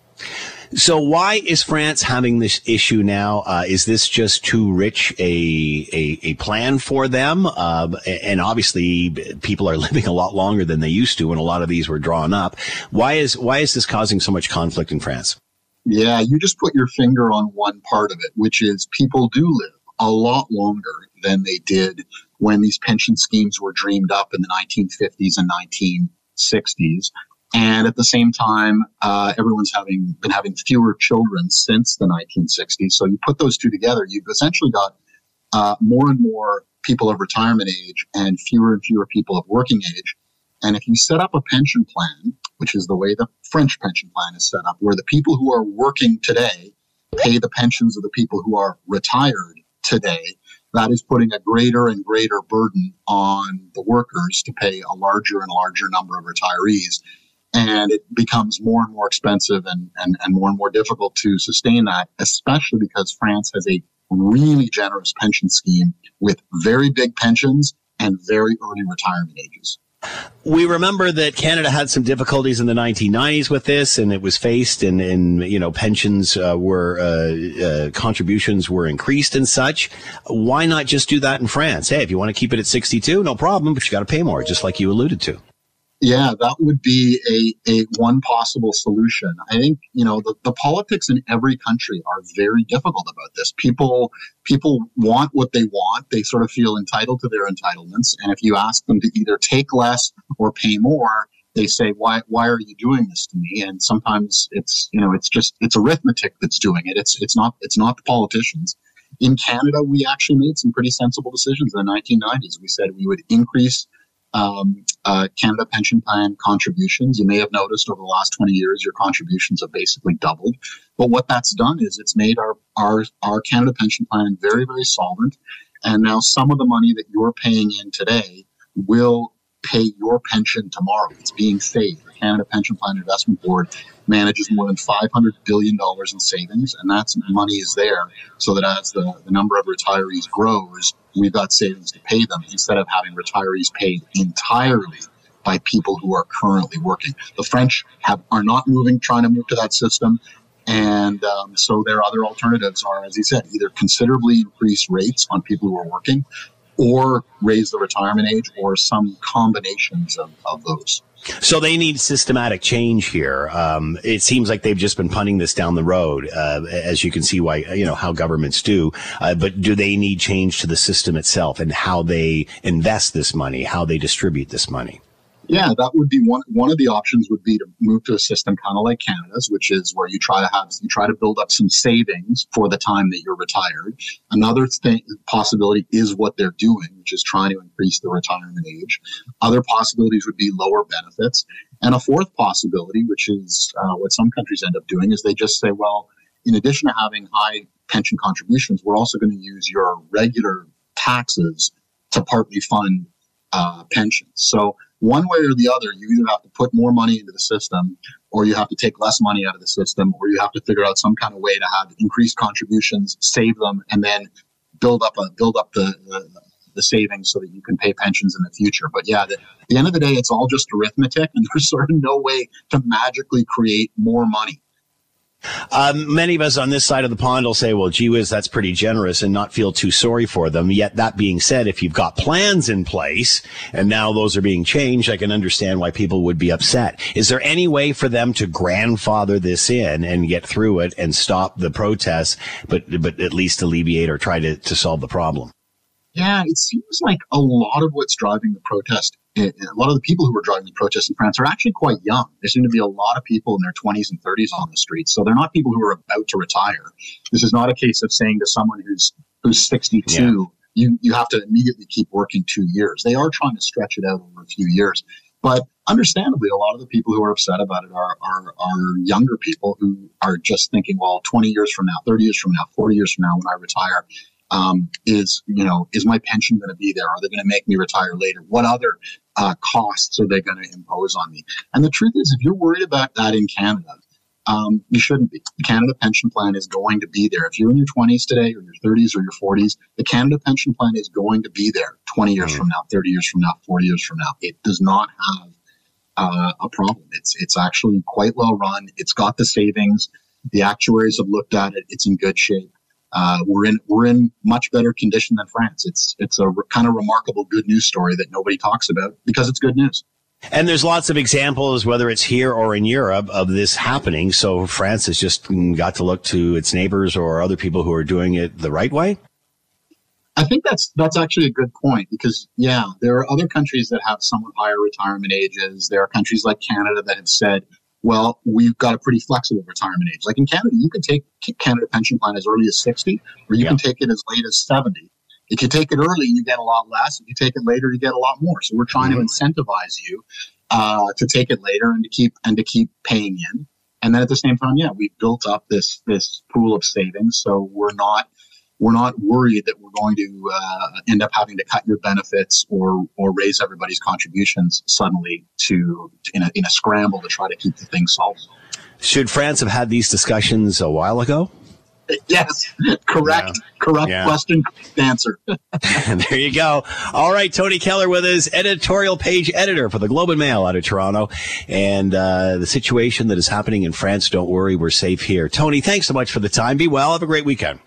So why is France having this issue now? Uh, is this just too rich a a, a plan for them? Uh, and obviously, people are <laughs> living a lot longer than they used to, and a lot of these were drawn up. Why is why is this causing so much conflict in France? Yeah, you just put your finger on one part of it, which is people do live a lot longer than they did when these pension schemes were dreamed up in the 1950s and 1960s. And at the same time, uh, everyone's having been having fewer children since the 1960s. So you put those two together, you've essentially got uh, more and more people of retirement age and fewer and fewer people of working age. And if you set up a pension plan, which is the way the French pension plan is set up, where the people who are working today pay the pensions of the people who are retired today, that is putting a greater and greater burden on the workers to pay a larger and larger number of retirees. And it becomes more and more expensive and, and, and more and more difficult to sustain that, especially because France has a really generous pension scheme with very big pensions and very early retirement ages. We remember that Canada had some difficulties in the 1990s with this, and it was faced, and, and you know pensions uh, were uh, uh, contributions were increased and such. Why not just do that in France? Hey, if you want to keep it at 62, no problem, but you got to pay more, just like you alluded to. Yeah, that would be a, a one possible solution. I think, you know, the, the politics in every country are very difficult about this. People people want what they want. They sort of feel entitled to their entitlements. And if you ask them to either take less or pay more, they say, Why why are you doing this to me? And sometimes it's you know, it's just it's arithmetic that's doing it. It's it's not it's not the politicians. In Canada, we actually made some pretty sensible decisions in the 1990s. We said we would increase um, uh, Canada Pension Plan contributions. You may have noticed over the last 20 years, your contributions have basically doubled. But what that's done is it's made our, our, our Canada Pension Plan very, very solvent. And now some of the money that you're paying in today will pay your pension tomorrow. It's being saved. Canada Pension Plan Investment Board manages more than $500 billion in savings, and that money is there so that as the, the number of retirees grows, we've got savings to pay them instead of having retirees paid entirely by people who are currently working. The French have are not moving, trying to move to that system. And um, so their other alternatives are, as he said, either considerably increase rates on people who are working or raise the retirement age or some combinations of, of those. So they need systematic change here. Um, it seems like they've just been punting this down the road, uh, as you can see why you know how governments do. Uh, but do they need change to the system itself and how they invest this money, how they distribute this money? Yeah, that would be one. One of the options would be to move to a system kind of like Canada's, which is where you try to have you try to build up some savings for the time that you're retired. Another thing possibility is what they're doing, which is trying to increase the retirement age. Other possibilities would be lower benefits, and a fourth possibility, which is uh, what some countries end up doing, is they just say, well, in addition to having high pension contributions, we're also going to use your regular taxes to partly fund uh, pensions. So one way or the other, you either have to put more money into the system, or you have to take less money out of the system, or you have to figure out some kind of way to have increased contributions, save them, and then build up a build up the, the, the savings so that you can pay pensions in the future. But yeah, the, at the end of the day, it's all just arithmetic, and <laughs> there's sort of no way to magically create more money. Um, many of us on this side of the pond will say, well, gee whiz, that's pretty generous and not feel too sorry for them. Yet that being said, if you've got plans in place and now those are being changed, I can understand why people would be upset. Is there any way for them to grandfather this in and get through it and stop the protests, but, but at least alleviate or try to, to solve the problem? Yeah, it seems like a lot of what's driving the protest, eh, a lot of the people who are driving the protest in France are actually quite young. There seem to be a lot of people in their 20s and 30s on the streets. So they're not people who are about to retire. This is not a case of saying to someone who's who's 62, yeah. you, you have to immediately keep working two years. They are trying to stretch it out over a few years. But understandably, a lot of the people who are upset about it are, are, are younger people who are just thinking, well, 20 years from now, 30 years from now, 40 years from now, when I retire, um, is you know is my pension going to be there? Are they going to make me retire later? What other uh, costs are they going to impose on me? And the truth is, if you're worried about that in Canada, um, you shouldn't be. The Canada Pension Plan is going to be there. If you're in your 20s today, or your 30s, or your 40s, the Canada Pension Plan is going to be there 20 years mm. from now, 30 years from now, 40 years from now. It does not have uh, a problem. It's it's actually quite well run. It's got the savings. The actuaries have looked at it. It's in good shape uh, we're in we're in much better condition than France. It's it's a re- kind of remarkable good news story that nobody talks about because it's good news. And there's lots of examples, whether it's here or in Europe, of this happening. So France has just got to look to its neighbors or other people who are doing it the right way. I think that's that's actually a good point because yeah, there are other countries that have somewhat higher retirement ages. There are countries like Canada that have said well, we've got a pretty flexible retirement age. Like in Canada, you can take Canada pension plan as early as 60, or you yeah. can take it as late as 70. If you take it early, you get a lot less. If you take it later, you get a lot more. So we're trying mm-hmm. to incentivize you uh, to take it later and to keep and to keep paying in. And then at the same time, yeah, we've built up this this pool of savings, so we're not we're not worried that we're going to uh, end up having to cut your benefits or or raise everybody's contributions suddenly to, to in, a, in a scramble to try to keep the thing solved. Should France have had these discussions a while ago? <laughs> Yes, correct, yeah. correct yeah. question, answer. <laughs> <laughs> there you go. All right, Tony Keller with his editorial page editor for the Globe and Mail out of Toronto, and uh, the situation that is happening in France. Don't worry, we're safe here. Tony, thanks so much for the time. Be well. Have a great weekend.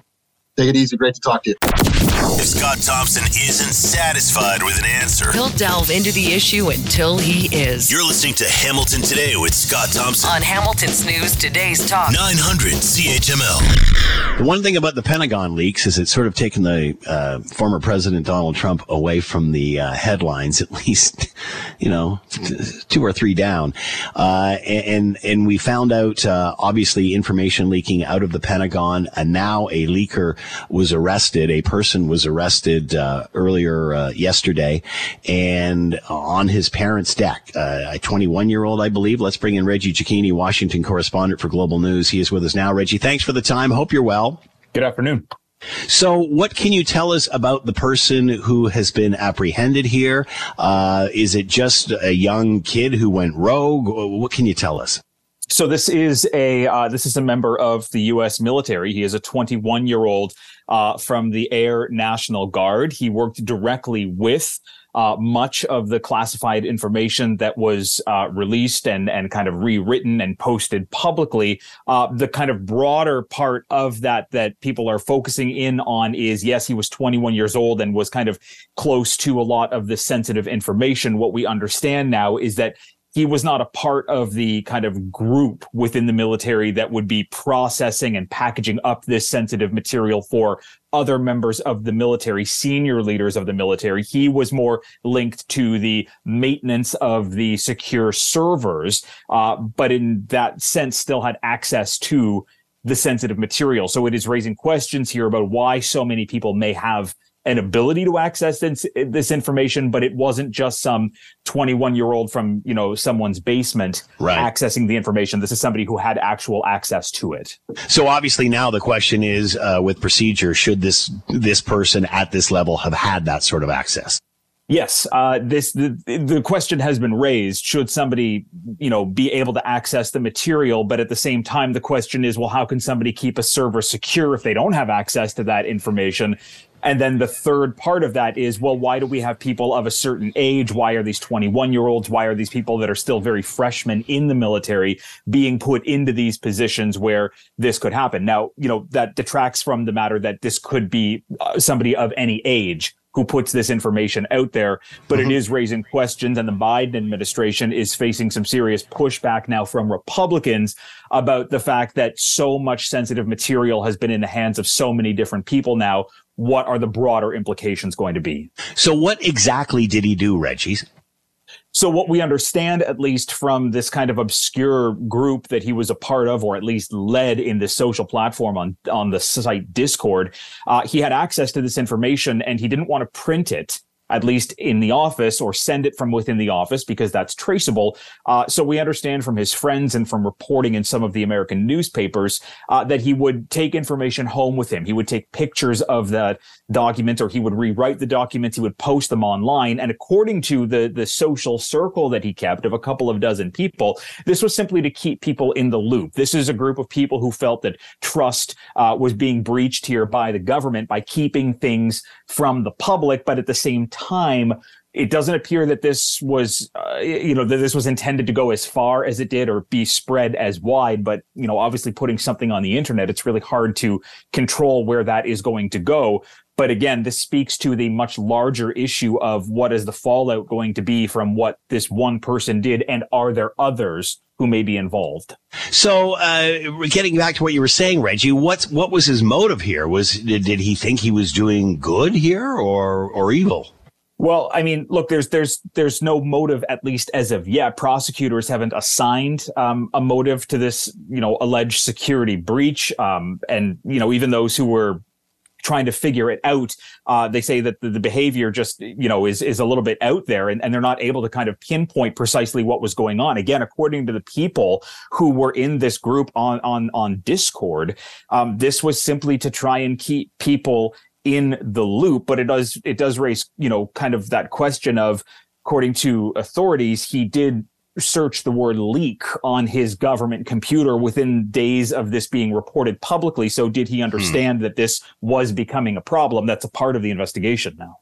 Take it easy. Great to talk to you. If Scott Thompson isn't satisfied with an answer, he'll delve into the issue until he is. You're listening to Hamilton Today with Scott Thompson on Hamilton's News Today's Talk 900 CHML. The one thing about the Pentagon leaks is it's sort of taken the uh, former President Donald Trump away from the uh, headlines, <laughs> at least, you know, two or three down. Uh, and and we found out uh, obviously information leaking out of the Pentagon, and now a leaker was arrested. A person was arrested uh, earlier uh, yesterday, and on his parents' deck, uh, a 21 year old, I believe. Let's bring in Reggie Cecchini, Washington correspondent for Global News. He is with us now. Reggie, thanks for the time. Hope you're well. Good afternoon. So, what can you tell us about the person who has been apprehended here? Uh, is it just a young kid who went rogue? What can you tell us? So this is a uh, this is a member of the U.S. military. He is a 21 year old uh, from the Air National Guard. He worked directly with uh, much of the classified information that was uh, released and and kind of rewritten and posted publicly. Uh, the kind of broader part of that that people are focusing in on is yes, he was 21 years old and was kind of close to a lot of the sensitive information. What we understand now is that he was not a part of the kind of group within the military that would be processing and packaging up this sensitive material for other members of the military, senior leaders of the military. He was more linked to the maintenance of the secure servers, uh, but in that sense, still had access to the sensitive material. So it is raising questions here about why so many people may have an ability to access this, this information, but it wasn't just some 21 year old from, you know, someone's basement right. accessing the information. This is somebody who had actual access to it. So obviously now the question is, uh, with procedure, should this, this person at this level have had that sort of access? Yes, uh, this the the question has been raised. Should somebody, you know, be able to access the material? But at the same time, the question is, well, how can somebody keep a server secure if they don't have access to that information? And then the third part of that is, well, why do we have people of a certain age? Why are these 21 year olds? Why are these people that are still very freshmen in the military being put into these positions where this could happen? Now, you know, that detracts from the matter that this could be uh, somebody of any age who puts this information out there, but mm-hmm. it is raising questions. And the Biden administration is facing some serious pushback now from Republicans about the fact that so much sensitive material has been in the hands of so many different people now what are the broader implications going to be? So, what exactly did he do, Reggie? So, what we understand, at least from this kind of obscure group that he was a part of, or at least led in this social platform on on the site Discord, uh, he had access to this information and he didn't want to print it at least in the office, or send it from within the office because that's traceable. Uh, so we understand from his friends and from reporting in some of the American newspapers uh, that he would take information home with him. He would take pictures of the document, or he would rewrite the documents. He would post them online. And according to the the social circle that he kept of a couple of dozen people, this was simply to keep people in the loop. This is a group of people who felt that trust uh, was being breached here by the government by keeping things from the public, but at the same time, it doesn't appear that this was, uh, you know, that this was intended to go as far as it did or be spread as wide. But, you know, obviously putting something on the internet, it's really hard to control where that is going to go. But again, this speaks to the much larger issue of what is the fallout going to be from what this one person did, and are there others who may be involved? So, uh, getting back to what you were saying, Reggie, what's what was his motive here? Was did, did he think he was doing good here or or evil? Well, I mean, look, there's there's there's no motive at least as of yet. Prosecutors haven't assigned um, a motive to this, you know, alleged security breach, um, and you know, even those who were trying to figure it out. Uh, they say that the, the, behavior just, you know, is, is a little bit out there and, and they're not able to kind of pinpoint precisely what was going on. Again, according to the people who were in this group on, on, on Discord, um, this was simply to try and keep people in the loop, but it does, it does raise, you know, kind of that question of, according to authorities, he did search the word leak on his government computer within days of this being reported publicly. So did he understand hmm. that this was becoming a problem? That's a part of the investigation now.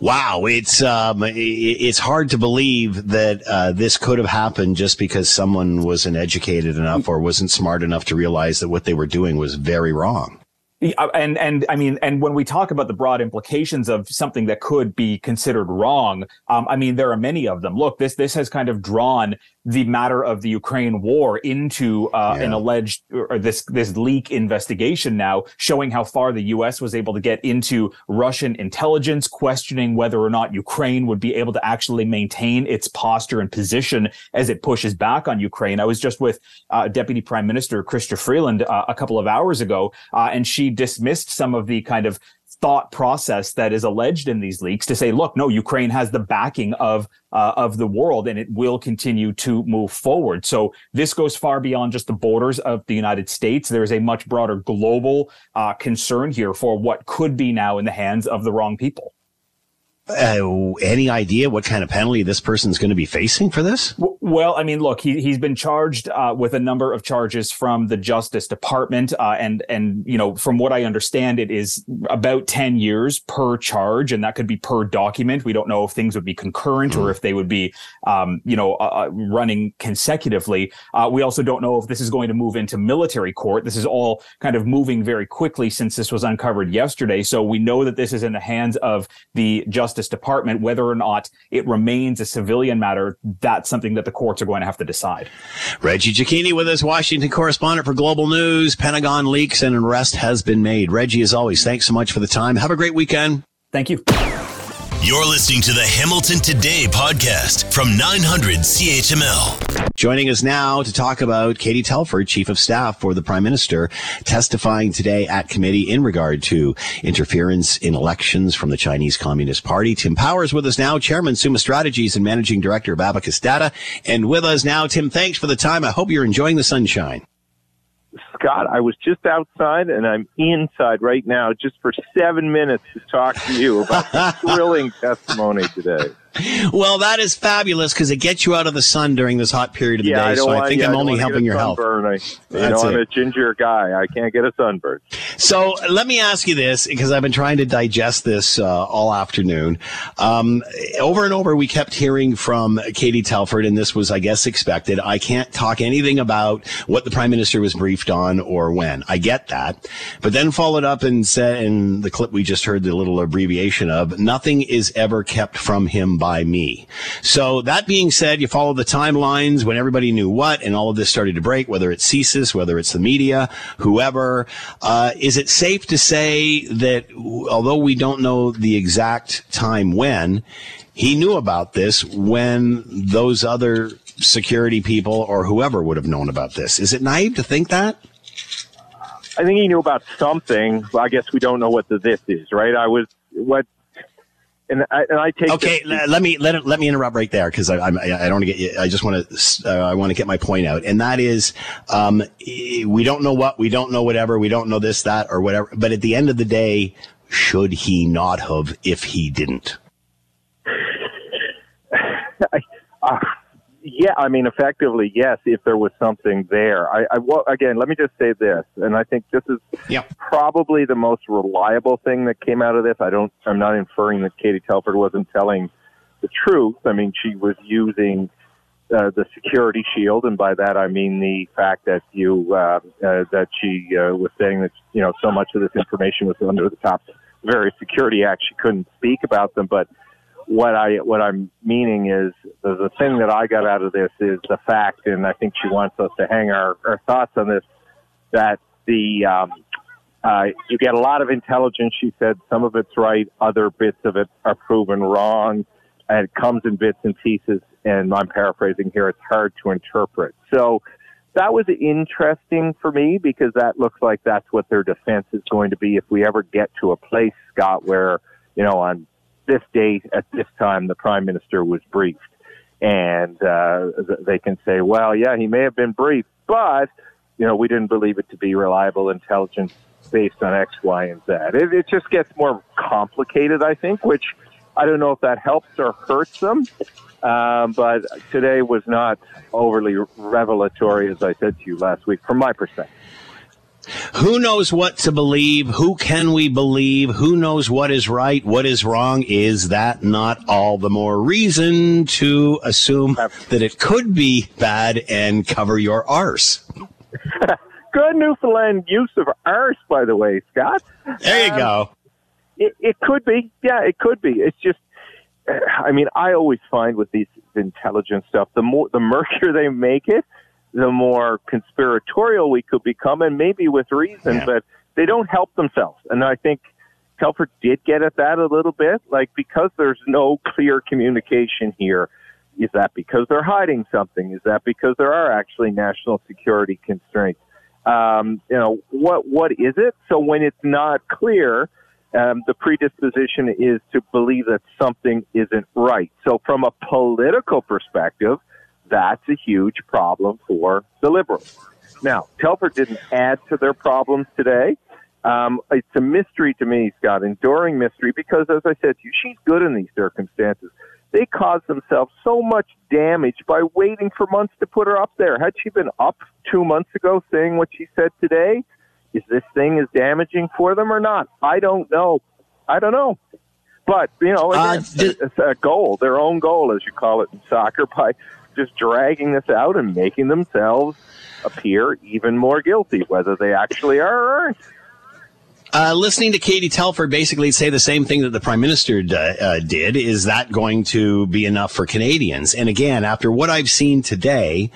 Wow, it's um, it's hard to believe that uh, this could have happened just because someone wasn't educated enough or wasn't smart enough to realize that what they were doing was very wrong. Uh, and and I mean, and when we talk about the broad implications of something that could be considered wrong, um, I mean, there are many of them. Look, this this has kind of drawn the matter of the Ukraine war into uh, yeah. an alleged or this this leak investigation now, showing how far the U.S. was able to get into Russian intelligence, questioning whether or not Ukraine would be able to actually maintain its posture and position as it pushes back on Ukraine. I was just with uh, Deputy Prime Minister Chrystia Freeland uh, a couple of hours ago, uh, and she dismissed some of the kind of thought process that is alleged in these leaks to say, look, no, Ukraine has the backing of uh, of the world, and it will continue to move forward. So this goes far beyond just the borders of the United States. There is a much broader global uh, concern here for what could be now in the hands of the wrong people. Uh, any idea what kind of penalty this person's going to be facing for this? Well, I mean, look, he he's been charged uh, with a number of charges from the Justice Department, uh, and and you know, from what I understand, it is about ten years per charge, and that could be per document. We don't know if things would be concurrent mm. or if they would be, um, you know, uh, uh, running consecutively. Uh, we also don't know if this is going to move into military court. This is all kind of moving very quickly since this was uncovered yesterday. So we know that this is in the hands of the Justice Justice Department, whether or not it remains a civilian matter, that's something that the courts are going to have to decide. Reggie Cecchini with us, Washington correspondent for Global News. Pentagon leaks and an arrest has been made. Reggie, as always, thanks so much for the time. Have a great weekend. Thank you. You're listening to the Hamilton Today podcast from 900 CHML. Joining us now to talk about Katie Telford, Chief of Staff for the Prime Minister, testifying today at committee in regard to interference in elections from the Chinese Communist Party. Tim Powers with us now, Chairman Summa Strategies and Managing Director of Abacus Data. And with us now, Tim, thanks for the time. I hope you're enjoying the sunshine. Scott, I was just outside and I'm inside right now just for seven minutes to talk to you about the <laughs> thrilling testimony today. Well, that is fabulous because it gets you out of the sun during this hot period of the yeah, day. I so want, I think yeah, I'm only helping your health. I, you know, I'm a ginger guy. I can't get a sunburn. So let me ask you this because I've been trying to digest this uh, all afternoon. Um, over and over, we kept hearing from Katie Telford, and this was, I guess, expected. I can't talk anything about what the prime minister was briefed on on or when. I get that. But then followed up and said in the clip we just heard the little abbreviation of nothing is ever kept from him by me. So that being said, you follow the timelines when everybody knew what and all of this started to break, whether it's CSIS, whether it's the media, whoever. Uh, is it safe to say that although we don't know the exact time when, he knew about this when those other security people or whoever would have known about this. Is it naive to think that? I think he knew about something. I guess we don't know what the this is, right? I was what, and I, and I take. Okay, this, let me let let me interrupt right there because I, I, I don't get. I just want to uh, I want to get my point out, and that is, um, we don't know what we don't know whatever we don't know this that or whatever. But at the end of the day, should he not have if he didn't? <laughs> I, uh, yeah, I mean, effectively, yes, if there was something there. I, I well, again, let me just say this, and I think this is yep. probably the most reliable thing that came out of this. I don't, I'm not inferring that Katie Telford wasn't telling the truth. I mean, she was using uh, the security shield, and by that I mean the fact that you uh, uh, that she uh, was saying that you know so much of this information was under the top various security acts she couldn't speak about them, but what I what I'm meaning is the, the thing that I got out of this is the fact, and I think she wants us to hang our, our thoughts on this, that the um, uh, you get a lot of intelligence. She said some of it's right, other bits of it are proven wrong, and it comes in bits and pieces. And I'm paraphrasing here; it's hard to interpret. So that was interesting for me because that looks like that's what their defense is going to be if we ever get to a place, Scott, where, you know, on this date at this time, the prime minister was briefed. And uh, they can say, well, yeah, he may have been briefed, but, you know, we didn't believe it to be reliable intelligence based on X, Y, and Z. It, it just gets more complicated, I think, which I don't know if that helps or hurts them. Um, but today was not overly revelatory, as I said to you last week, from my perspective. Who knows what to believe? Who can we believe? Who knows what is right? What is wrong? Is that not all the more reason to assume that it could be bad and cover your arse? <laughs> Good Newfoundland use of arse, by the way, Scott. There you um, go. It, it could be. Yeah, it could be. It's just, I mean, I always find with these intelligence stuff, the more, the murkier <laughs> they make it, the more conspiratorial we could become, and maybe with reason, yeah. but they don't help themselves. And I think Telford did get at that a little bit, like because there's no clear communication here. Is that because they're hiding something? Is that because there are actually national security constraints? Um, you know, what what is it? So when it's not clear, um, the predisposition is to believe that something isn't right. So from a political perspective, that's a huge problem for the Liberals. Now, Telford didn't add to their problems today. Um, it's a mystery to me, Scott, enduring mystery, because as I said to you, she's good in these circumstances. They caused themselves so much damage by waiting for months to put her up there. Had she been up two months ago saying what she said today, is this thing as damaging for them or not? I don't know. I don't know. But, you know, uh, it's a goal, their own goal, as you call it in soccer, <laughs> by just dragging this out and making themselves appear even more guilty, whether they actually are or aren't. Uh, listening to Katie Telford basically say the same thing that the prime minister d- uh, did. Is that going to be enough for Canadians? And again, after what I've seen today,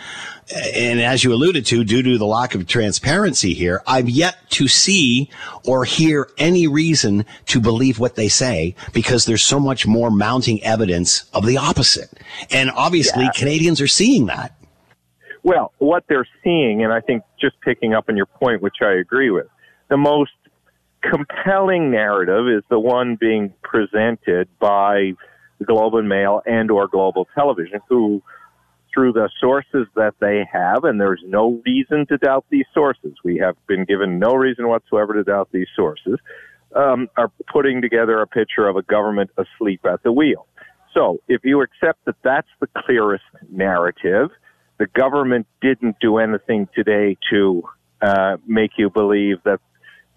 and as you alluded to, due to the lack of transparency here, I've yet to see or hear any reason to believe what they say because there's so much more mounting evidence of the opposite. And obviously, yeah. Canadians are seeing that. Well, what they're seeing, and I think just picking up on your point, which I agree with, the most compelling narrative is the one being presented by the Globe and Mail and or Global Television, who through the sources that they have, and there's no reason to doubt these sources. We have been given no reason whatsoever to doubt these sources, um, are putting together a picture of a government asleep at the wheel. So if you accept that that's the clearest narrative, the government didn't do anything today to uh, make you believe that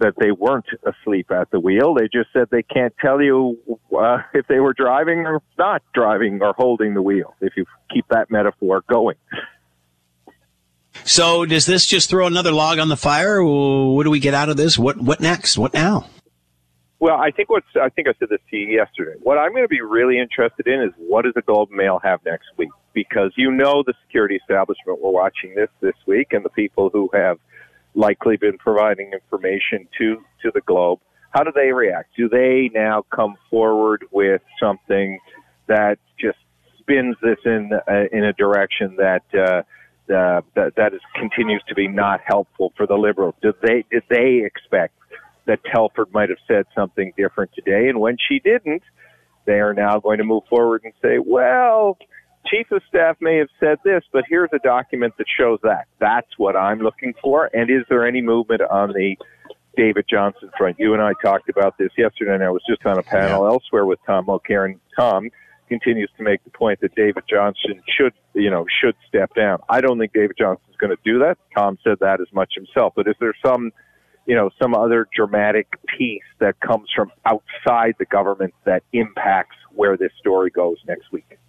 that they weren't asleep at the wheel. They just said they can't tell you uh, <laughs> if they were driving or not driving or holding the wheel, if you keep that metaphor going. So, does this just throw another log on the fire? What do we get out of this? What What next? What now? Well, I think what's I think I said this to you yesterday. What I'm going to be really interested in is what does the Globe Mail have next week? Because you know the security establishment we're watching this this week, and the people who have likely been providing information to to the Globe. How do they react? Do they now come forward with something that just spins this in uh, in a direction that uh, uh, that that is continues to be not helpful for the Liberals? Did they did they expect that Telford might have said something different today? And when she didn't, they are now going to move forward and say, well, chief of staff may have said this, but here's a document that shows that. That's what I'm looking for. And is there any movement on the David Johnston front? You and I talked about this yesterday, and I was just on a panel yeah. elsewhere with Tom Mulcair. Tom continues to make the point that David Johnston should, you know, should step down. I don't think David Johnston's going to do that. Tom said that as much himself. But is there some, you know, some other dramatic piece that comes from outside the government that impacts where this story goes next week?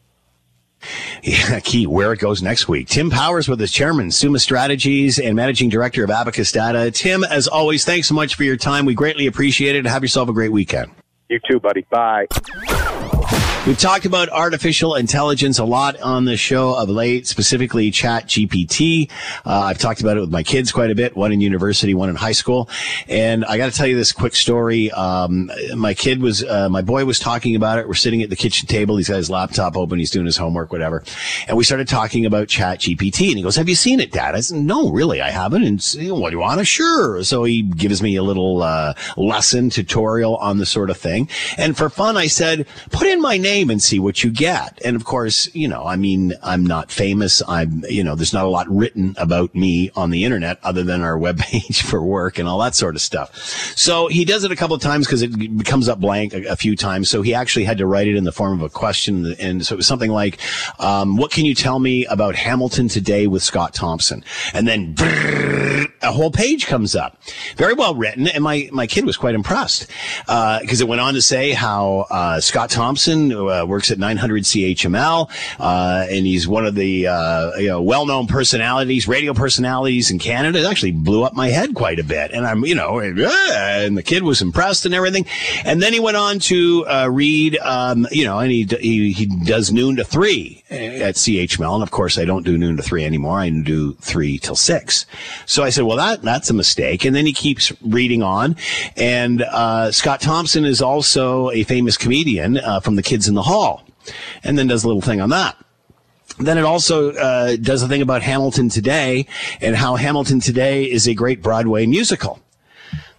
Yeah, <laughs> key where it goes next week. Tim Powers with his chairman, Summa Strategies and managing director of Abacus Data. Tim, as always, thanks so much for your time. We greatly appreciate it. Have yourself a great weekend. You too, buddy. Bye. We've talked about artificial intelligence a lot on the show of late, specifically Chat GPT. Uh, I've talked about it with my kids quite a bit, one in university, one in high school. And I got to tell you this quick story. Um, my kid was, uh, my boy was talking about it. We're sitting at the kitchen table. He's got his laptop open. He's doing his homework, whatever. And we started talking about Chat GPT. And he goes, Have you seen it, Dad? I said, No, really, I haven't. And what do you want to? Sure. So he gives me a little uh, lesson tutorial on the sort of thing. And for fun, I said, Put in my name and see what you get. And of course, you know, I mean, I'm not famous. I'm, you know, there's not a lot written about me on the internet other than our <laughs> webpage for work and all that sort of stuff. So he does it a couple of times because it comes up blank a, a, few times. So he actually had to write it in the form of a question. And so it was something like, um, what can you tell me about Hamilton today with Scott Thompson? And then a whole page comes up. Very well written. And my, my kid was quite impressed because uh, it went on to say how uh, Scott Thompson uh, works at 900 CHML, uh, and he's one of the uh, you know well-known personalities, radio personalities in Canada. It actually blew up my head quite a bit, and I'm you know, and the kid was impressed and everything. And then he went on to uh, read, um, you know, and he, he he does noon to three at CHML, and of course I don't do noon to three anymore. I do three till six. So I said, well, that that's a mistake. And then he keeps reading on, and uh, Scott Thompson is also a famous comedian uh, from the Kids in the Hall and then does a little thing on that. Then it also uh, does a thing about Hamilton Today and how Hamilton Today is a great Broadway musical.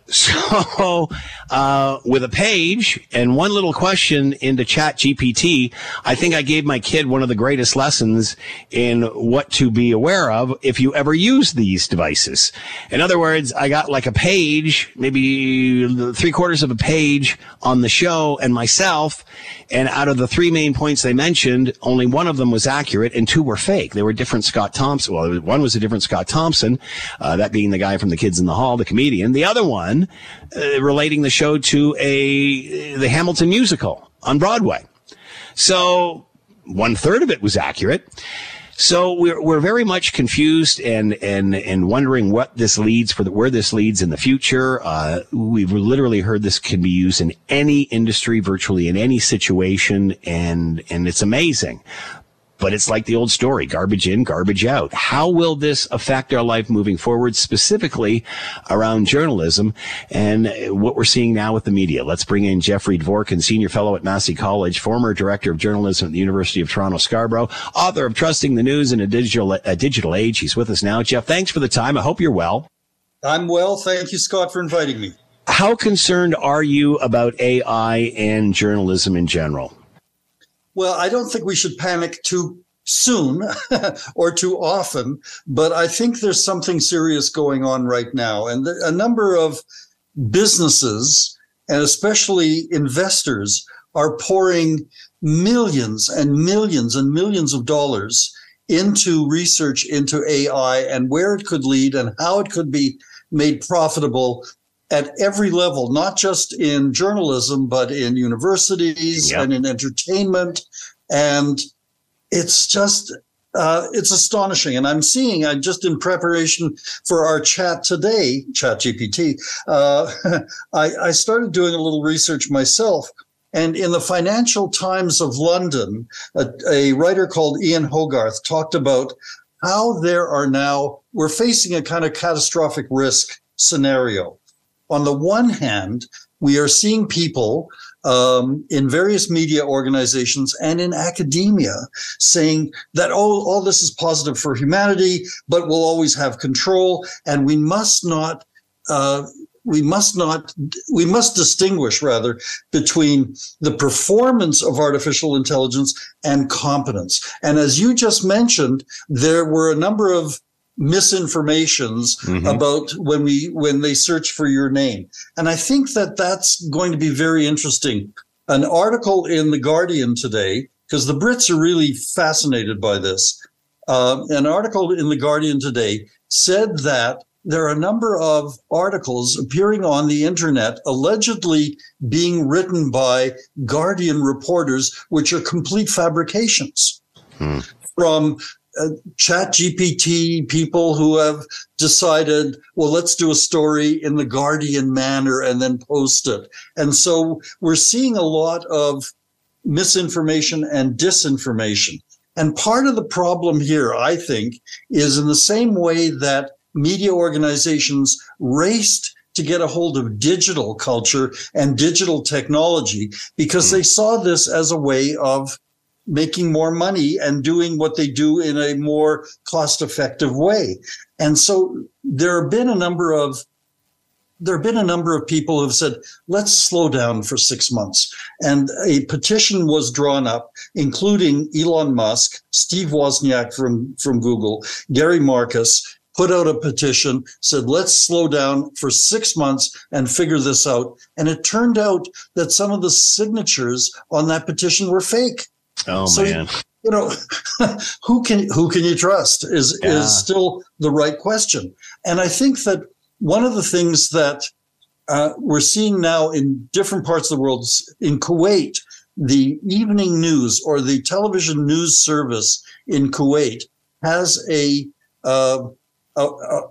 So, uh, with a page and one little question into Chat GPT, I think I gave my kid one of the greatest lessons in what to be aware of if you ever use these devices. In other words, I got like a page, maybe three quarters of a page on the show and myself. And out of the three main points they mentioned, only one of them was accurate and two were fake. They were different Scott Thompson. Well, one was a different Scott Thompson, uh, that being the guy from the Kids in the Hall, the comedian. The other one, uh, relating the show to a the Hamilton musical on Broadway. So one third of it was accurate. So we're we're very much confused and and and wondering what this leads for the, where this leads in the future. Uh, we've literally heard this can be used in any industry, virtually in any situation, and and it's amazing. But it's like the old story, garbage in, garbage out. How will this affect our life moving forward, specifically around journalism and what we're seeing now with the media? Let's bring in Jeffrey Dvorkin, senior fellow at Massey College, former director of journalism at the University of Toronto Scarborough, author of Trusting the News in a Digital, a Digital Age. He's with us now. Jeff, thanks for the time. I hope you're well. I'm well. Thank you, Scott, for inviting me. How concerned are you about AI and journalism in general? Well, I don't think we should panic too soon <laughs> or too often, but I think there's something serious going on right now. And a number of businesses and especially investors are pouring millions and millions and millions of dollars into research into AI and where it could lead and how it could be made profitable at every level, not just in journalism, but in universities yep. and in entertainment. And it's just, uh, it's astonishing. And I'm seeing, I just in preparation for our chat today, Chat GPT, uh, <laughs> I, I started doing a little research myself. And in the Financial Times of London, a, a writer called Ian Hogarth talked about how there are now, we're facing a kind of catastrophic risk scenario on the one hand, we are seeing people um, in various media organizations and in academia saying that oh, all this is positive for humanity, but we'll always have control, and we must not. Uh, we must not we must distinguish rather between the performance of artificial intelligence and competence and as you just mentioned there were a number of misinformations mm-hmm. about when we when they search for your name and i think that that's going to be very interesting an article in the guardian today because the brits are really fascinated by this uh, an article in the guardian today said that there are a number of articles appearing on the internet allegedly being written by guardian reporters which are complete fabrications hmm. from uh, chat GPT people who have decided, well, let's do a story in the Guardian manner and then post it. And so we're seeing a lot of misinformation and disinformation. And part of the problem here, I think, is in the same way that media organizations raced to get a hold of digital culture and digital technology because they saw this as a way of making more money and doing what they do in a more cost effective way. And so there have been a number of there have been a number of people who have said, let's slow down for six months. And a petition was drawn up, including Elon Musk, Steve Wozniak from, from Google, Gary Marcus, put out a petition, said, let's slow down for six months and figure this out. And it turned out that some of the signatures on that petition were fake. Oh So, man. You know, <laughs> who can who can you trust is Yeah. is still the right question. And I think that one of the things that uh, we're seeing now in different parts of the world, in Kuwait, the evening news or the television news service in Kuwait has a uh, a,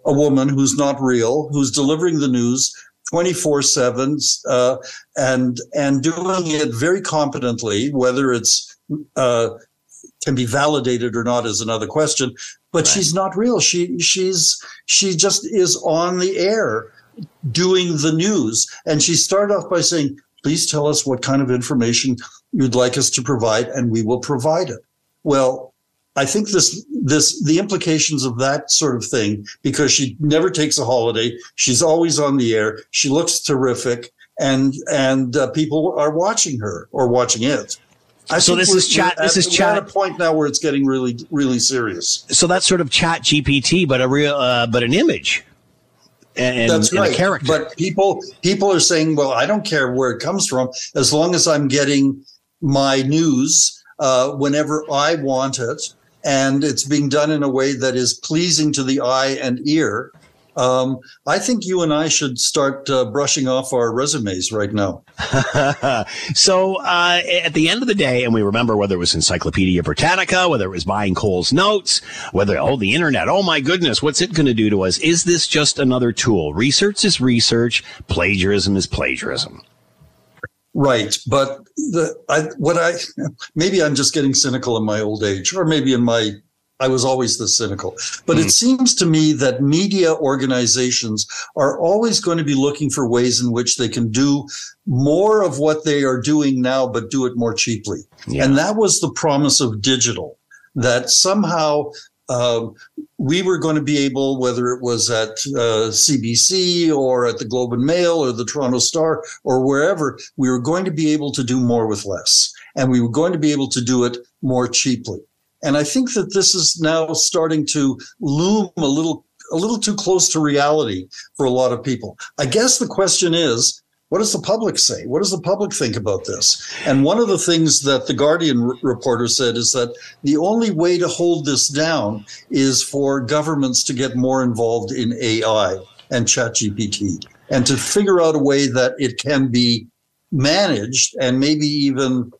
a- woman who's not real, who's delivering the news 24 7 uh, and and doing it very competently, whether it's uh, can be validated or not is another question. But she's not real. She she's she just is on the air doing the news. And she started off by saying, please tell us what kind of information you'd like us to provide, and we will provide it. Well, I think this this the implications of that sort of thing, because she never takes a holiday, she's always on the air, she looks terrific, and and uh, people are watching her or watching it. I So this is chat- this is we're at chat- a point now where it's getting really really serious. So that's sort of Chat GPT, but a real, uh, but an image, and, That's and right. a character. But people people are saying, well, I don't care where it comes from, as long as I'm getting my news uh, whenever I want it, and it's being done in a way that is pleasing to the eye and ear. Um, I think you and I should start uh, brushing off our resumes right now. <laughs> so uh, at the end of the day, and we remember whether it was Encyclopedia Britannica, whether it was buying Cole's notes, whether oh the internet, oh my goodness, what's it going to do to us? Is this just another tool? Research is research. Plagiarism is plagiarism. Right, but the I what I maybe I'm just getting cynical in my old age, or maybe in my I was always this cynical. But it seems to me that media organizations are always going to be looking for ways in which they can do more of what they are doing now, but do it more cheaply. And that was the promise of digital, that somehow um, we were going to be able, whether it was at uh, CBC or at the Globe and Mail or the Toronto Star or wherever, we were going to be able to do more with less. And we were going to be able to do it more cheaply. And I think that this is now starting to loom a little a little too close to reality for a lot of people. I guess the question is, what does the public say? What does the public think about this? And one of the things that the Guardian r- reporter said is that the only way to hold this down is for governments to get more involved in AI and ChatGPT and to figure out a way that it can be managed and maybe even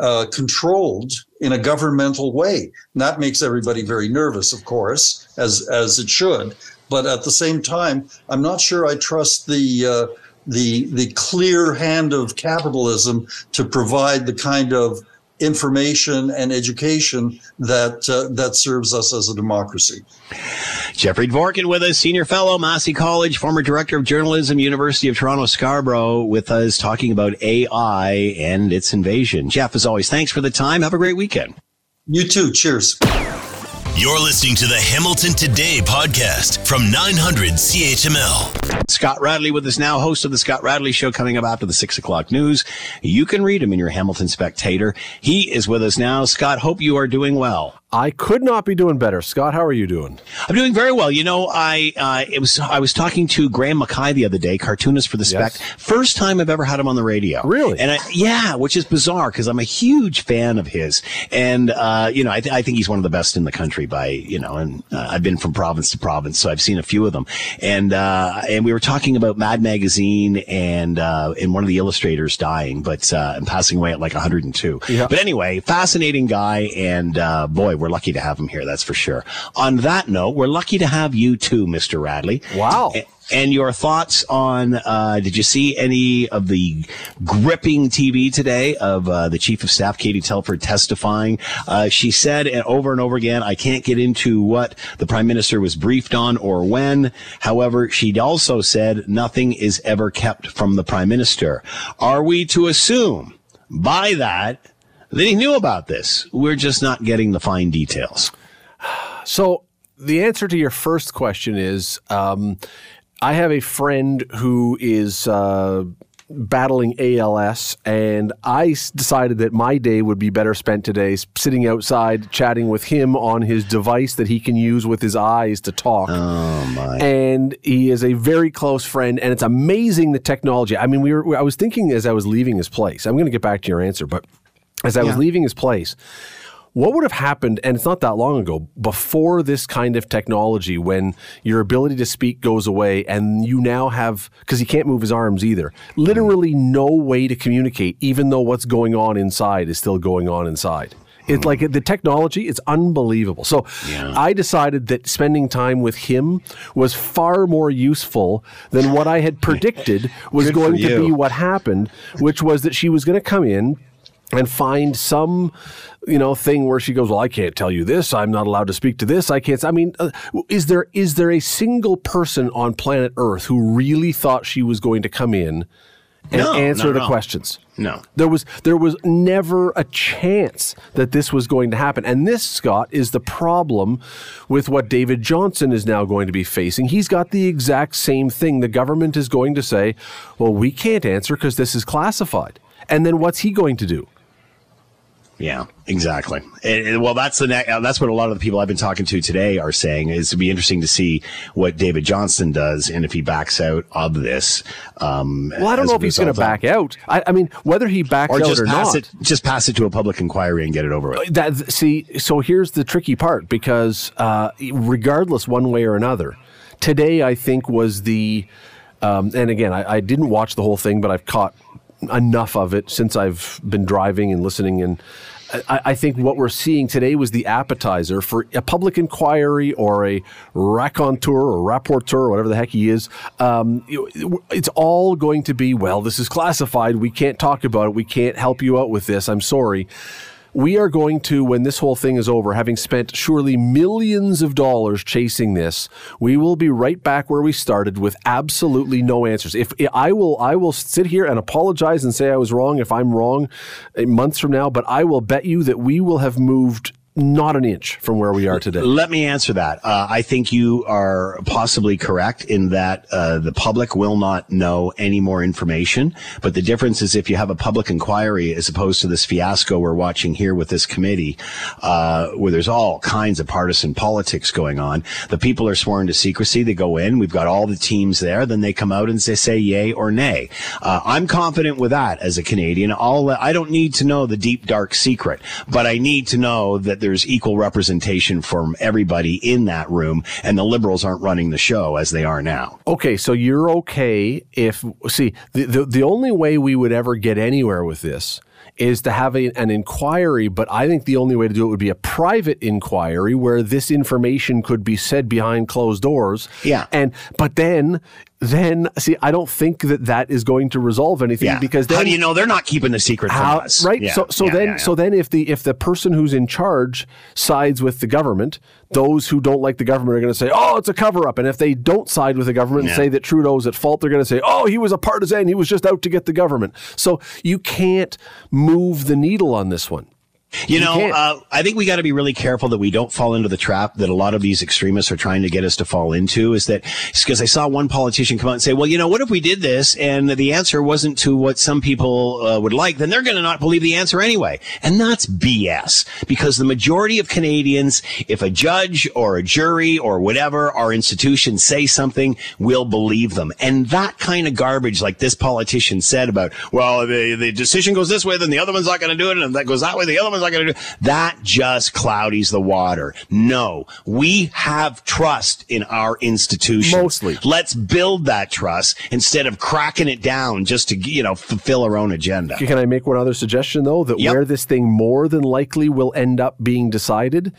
uh, controlled in a governmental way. And that makes everybody very nervous, of course, as as it should. But at the same time, I'm not sure I trust the uh, the the clear hand of capitalism to provide the kind of information and education that uh, that serves us as a democracy. Jeffrey Dvorkin with us, senior fellow, Massey College, former director of journalism, University of Toronto Scarborough, with us talking about AI and its invasion. Jeff, as always, thanks for the time. Have a great weekend. You too. Cheers. You're listening to the Hamilton Today podcast from 900 CHML. Scott Radley with us now, host of the Scott Radley Show, coming up after the six o'clock news. You can read him in your Hamilton Spectator. He is with us now. Scott, hope you are doing well. I could not be doing better. Scott, how are you doing? I'm doing very well. You know, I uh, it was I was talking to Graeme MacKay the other day, cartoonist for the Spec. First time I've ever had him on the radio. Really? And I, yeah, which is bizarre because I'm a huge fan of his, and uh, you know, I, th- I think he's one of the best in the country. By you know, and uh, I've been from province to province, so I've seen a few of them. And uh, and we were talking about Mad Magazine and uh, and one of the illustrators dying, but uh, and passing away at like 102. Yeah. But anyway, fascinating guy, and uh, boy, we're lucky to have him here. That's for sure. On that note, we're lucky to have you too, Mr. Radley. Wow. And your thoughts on? Uh, did you see any of the gripping TV today of uh, the chief of staff, Katie Telford, testifying? Uh, she said over and over again, "I can't get into what the prime minister was briefed on or when." However, she also said nothing is ever kept from the prime minister. Are we to assume by that that he knew about this? We're just not getting the fine details. So the answer to your first question is um, I have a friend who is uh, battling ALS, and I decided that my day would be better spent today sitting outside chatting with him on his device that he can use with his eyes to talk. Oh, my. And he is a very close friend, and it's amazing the technology. I mean, we were, I was thinking as I was leaving his place, I'm going to get back to your answer, but as I was leaving his place, what would have happened, and it's not that long ago, before this kind of technology, when your ability to speak goes away and you now have, because he can't move his arms either, literally no way to communicate, even though what's going on inside is still going on inside. It's like the technology, it's unbelievable. So I decided that spending time with him was far more useful than what I had predicted <laughs> was Good going to be what happened, which was that she was going to come in and find some you know thing where she goes well i can't tell you this i'm not allowed to speak to this i can't i mean uh, is there is there a single person on planet earth who really thought she was going to come in and No, answer the all. questions No. there was there was never a chance that this was going to happen. And this, Scott, is the problem with what David Johnston is now going to be facing. He's got the exact same thing. The government is going to say, "Well, we can't answer because this is classified." And then what's he going to do? Yeah, exactly. And- and, well, that's the ne- that's what a lot of the people I've been talking to today are saying. Is to be interesting to see what David Johnston does and if he backs out of this. Um, Well, I don't know if he's going to back out. I, I mean, whether he backs or out just or pass not. it, just pass it to a public inquiry and get it over with. That see, so here's the tricky part because uh, regardless, one way or another, today I think was the, um, and again, I, I didn't watch the whole thing, but I've caught enough of it since I've been driving and listening and. I, I think what we're seeing today was the appetizer for a public inquiry or a raconteur or rapporteur or whatever the heck he is. Um, it's all going to be, well, this is classified. We can't talk about it. We can't help you out with this. I'm sorry. We are going to, when this whole thing is over, having spent surely millions of dollars chasing this, we will be right back where we started with absolutely no answers. If I will, I will sit here and apologize and say I was wrong if I'm wrong uh, months from now. But I will bet you that we will have moved not an inch from where we are today. Let me answer that. Uh, I think you are possibly correct in that uh, the public will not know any more information. But the difference is if you have a public inquiry as opposed to this fiasco we're watching here with this committee, uh, where there's all kinds of partisan politics going on. The people are sworn to secrecy. They go in. We've got all the teams there. Then they come out and they say yay or nay. Uh, I'm confident with that as a Canadian. All I don't need to know the deep dark secret, but I need to know that there's equal representation from everybody in that room, and the liberals aren't running the show as they are now. Okay, so you're okay if see the, the the only way we would ever get anywhere with this is to have a, an inquiry, but I think the only way to do it would be a private inquiry where this information could be said behind closed doors. Yeah. And but then then see I don't think that that is going to resolve anything Yeah. because then How do you know they're not keeping the secret from how, us? right? Yeah, so so yeah, then so then if the if the person who's in charge sides with the government, those who don't like the government are going to say, "Oh, it's a cover up." And if they don't side with the government and say that Trudeau's at fault, they're going to say, "Oh, he was a partisan. He was just out to get the government." So you can't move the needle on this one. You know, uh, I think we got to be really careful that we don't fall into the trap that a lot of these extremists are trying to get us to fall into. Is that because I saw one politician come out and say, "Well, you know, what if we did this and the answer wasn't to what some people uh, would like? Then they're going to not believe the answer anyway." And that's BS because the majority of Canadians, if a judge or a jury or whatever, our institutions say something, will believe them. And that kind of garbage, like this politician said about, well, the, the decision goes this way, then the other one's not going to do it, and if that goes that way, the other one's not going to do. That just cloudies the water. No, we have trust in our institutions. Mostly. Let's build that trust instead of cracking it down just to, you know, fulfill our own agenda. Can I make one other suggestion though? That Yep. where this thing more than likely will end up being decided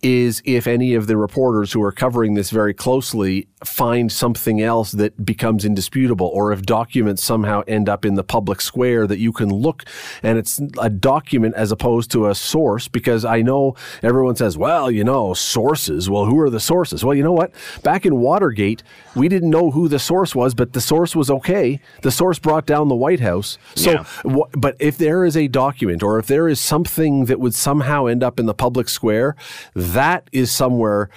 is if any of the reporters who are covering this very closely find something else that becomes indisputable, or if documents somehow end up in the public square that you can look and it's a document as opposed to a source. Because I know everyone says, well, you know, sources. Well, who are the sources? Well, you know what? Back in Watergate, we didn't know who the source was, but the source was okay. The source brought down the White House. So, Yeah. but if there is a document or if there is something that would somehow end up in the public square, that is somewhere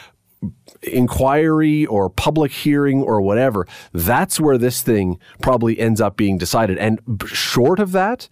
inquiry or public hearing or whatever, that's where this thing probably ends up being decided. And short of that,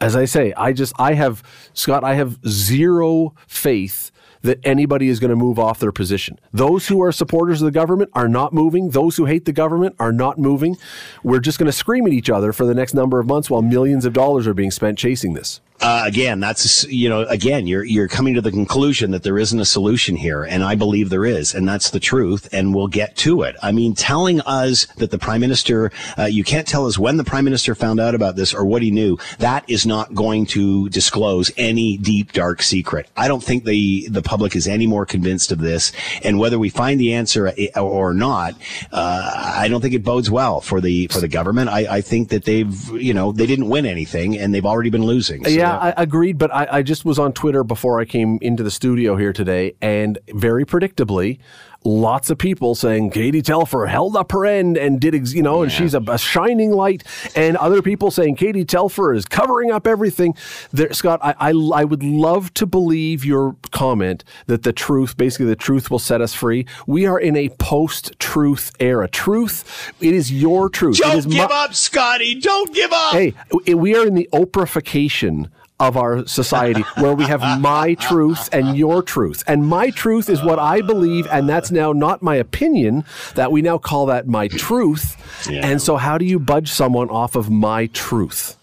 as I say, I just, I have, Scott, I have zero faith that anybody is going to move off their position. Those who are supporters of the government are not moving. Those who hate the government are not moving. We're just going to scream at each other for the next number of months while millions of dollars are being spent chasing this. Uh, again, that's you know, again, you're you're coming to the conclusion that there isn't a solution here, and I believe there is, and that's the truth, and we'll get to it. I mean, telling us that the prime minister, uh, you can't tell us when the prime minister found out about this or what he knew. That is not going to disclose any deep dark secret. I don't think the the public is any more convinced of this, and whether we find the answer uh, or not, uh, I don't think it bodes well for the for the government. I, I think that they've you know they didn't win anything, and they've already been losing. So yeah, I agreed, but I, I just was on Twitter before I came into the studio here today, and very predictably, lots of people saying Katie Telford held up her end and did, ex- you know, and she's a, a shining light, and other people saying Katie Telford is covering up everything. There, Scott, I, I, I would love to believe your comment that the truth, basically, the truth will set us free. We are in a post-truth era. Truth, it is your truth. Don't give my- up, Scotty. Don't give up. Hey, we are in the Oprahification of our society where we have my truth and your truth. And my truth is what I believe, and that's now not my opinion, that we now call that my truth. And so, how do you budge someone off of my truth?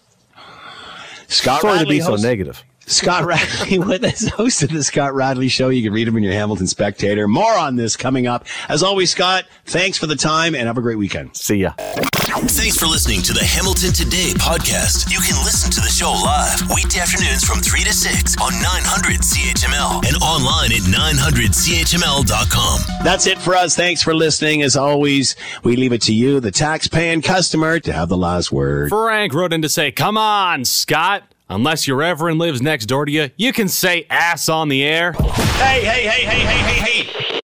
Scott Sorry to be so hosts- negative. Scott Radley <laughs> with us, host of the Scott Radley Show. You can read him in your Hamilton Spectator. More on this coming up. As always, Scott, thanks for the time and have a great weekend. See ya. Thanks for listening to the Hamilton Today podcast. You can listen to the show live weekday afternoons from 3 to 6 on 900 CHML and online at 900CHML.com. That's it for us. Thanks for listening. As always, we leave it to you, the tax-paying customer, to have the last word. Frank wrote in to say, Come on, Scott. Unless your reverend lives next door to you, you can say ass on the air. Hey, hey, hey, hey, hey, hey, hey.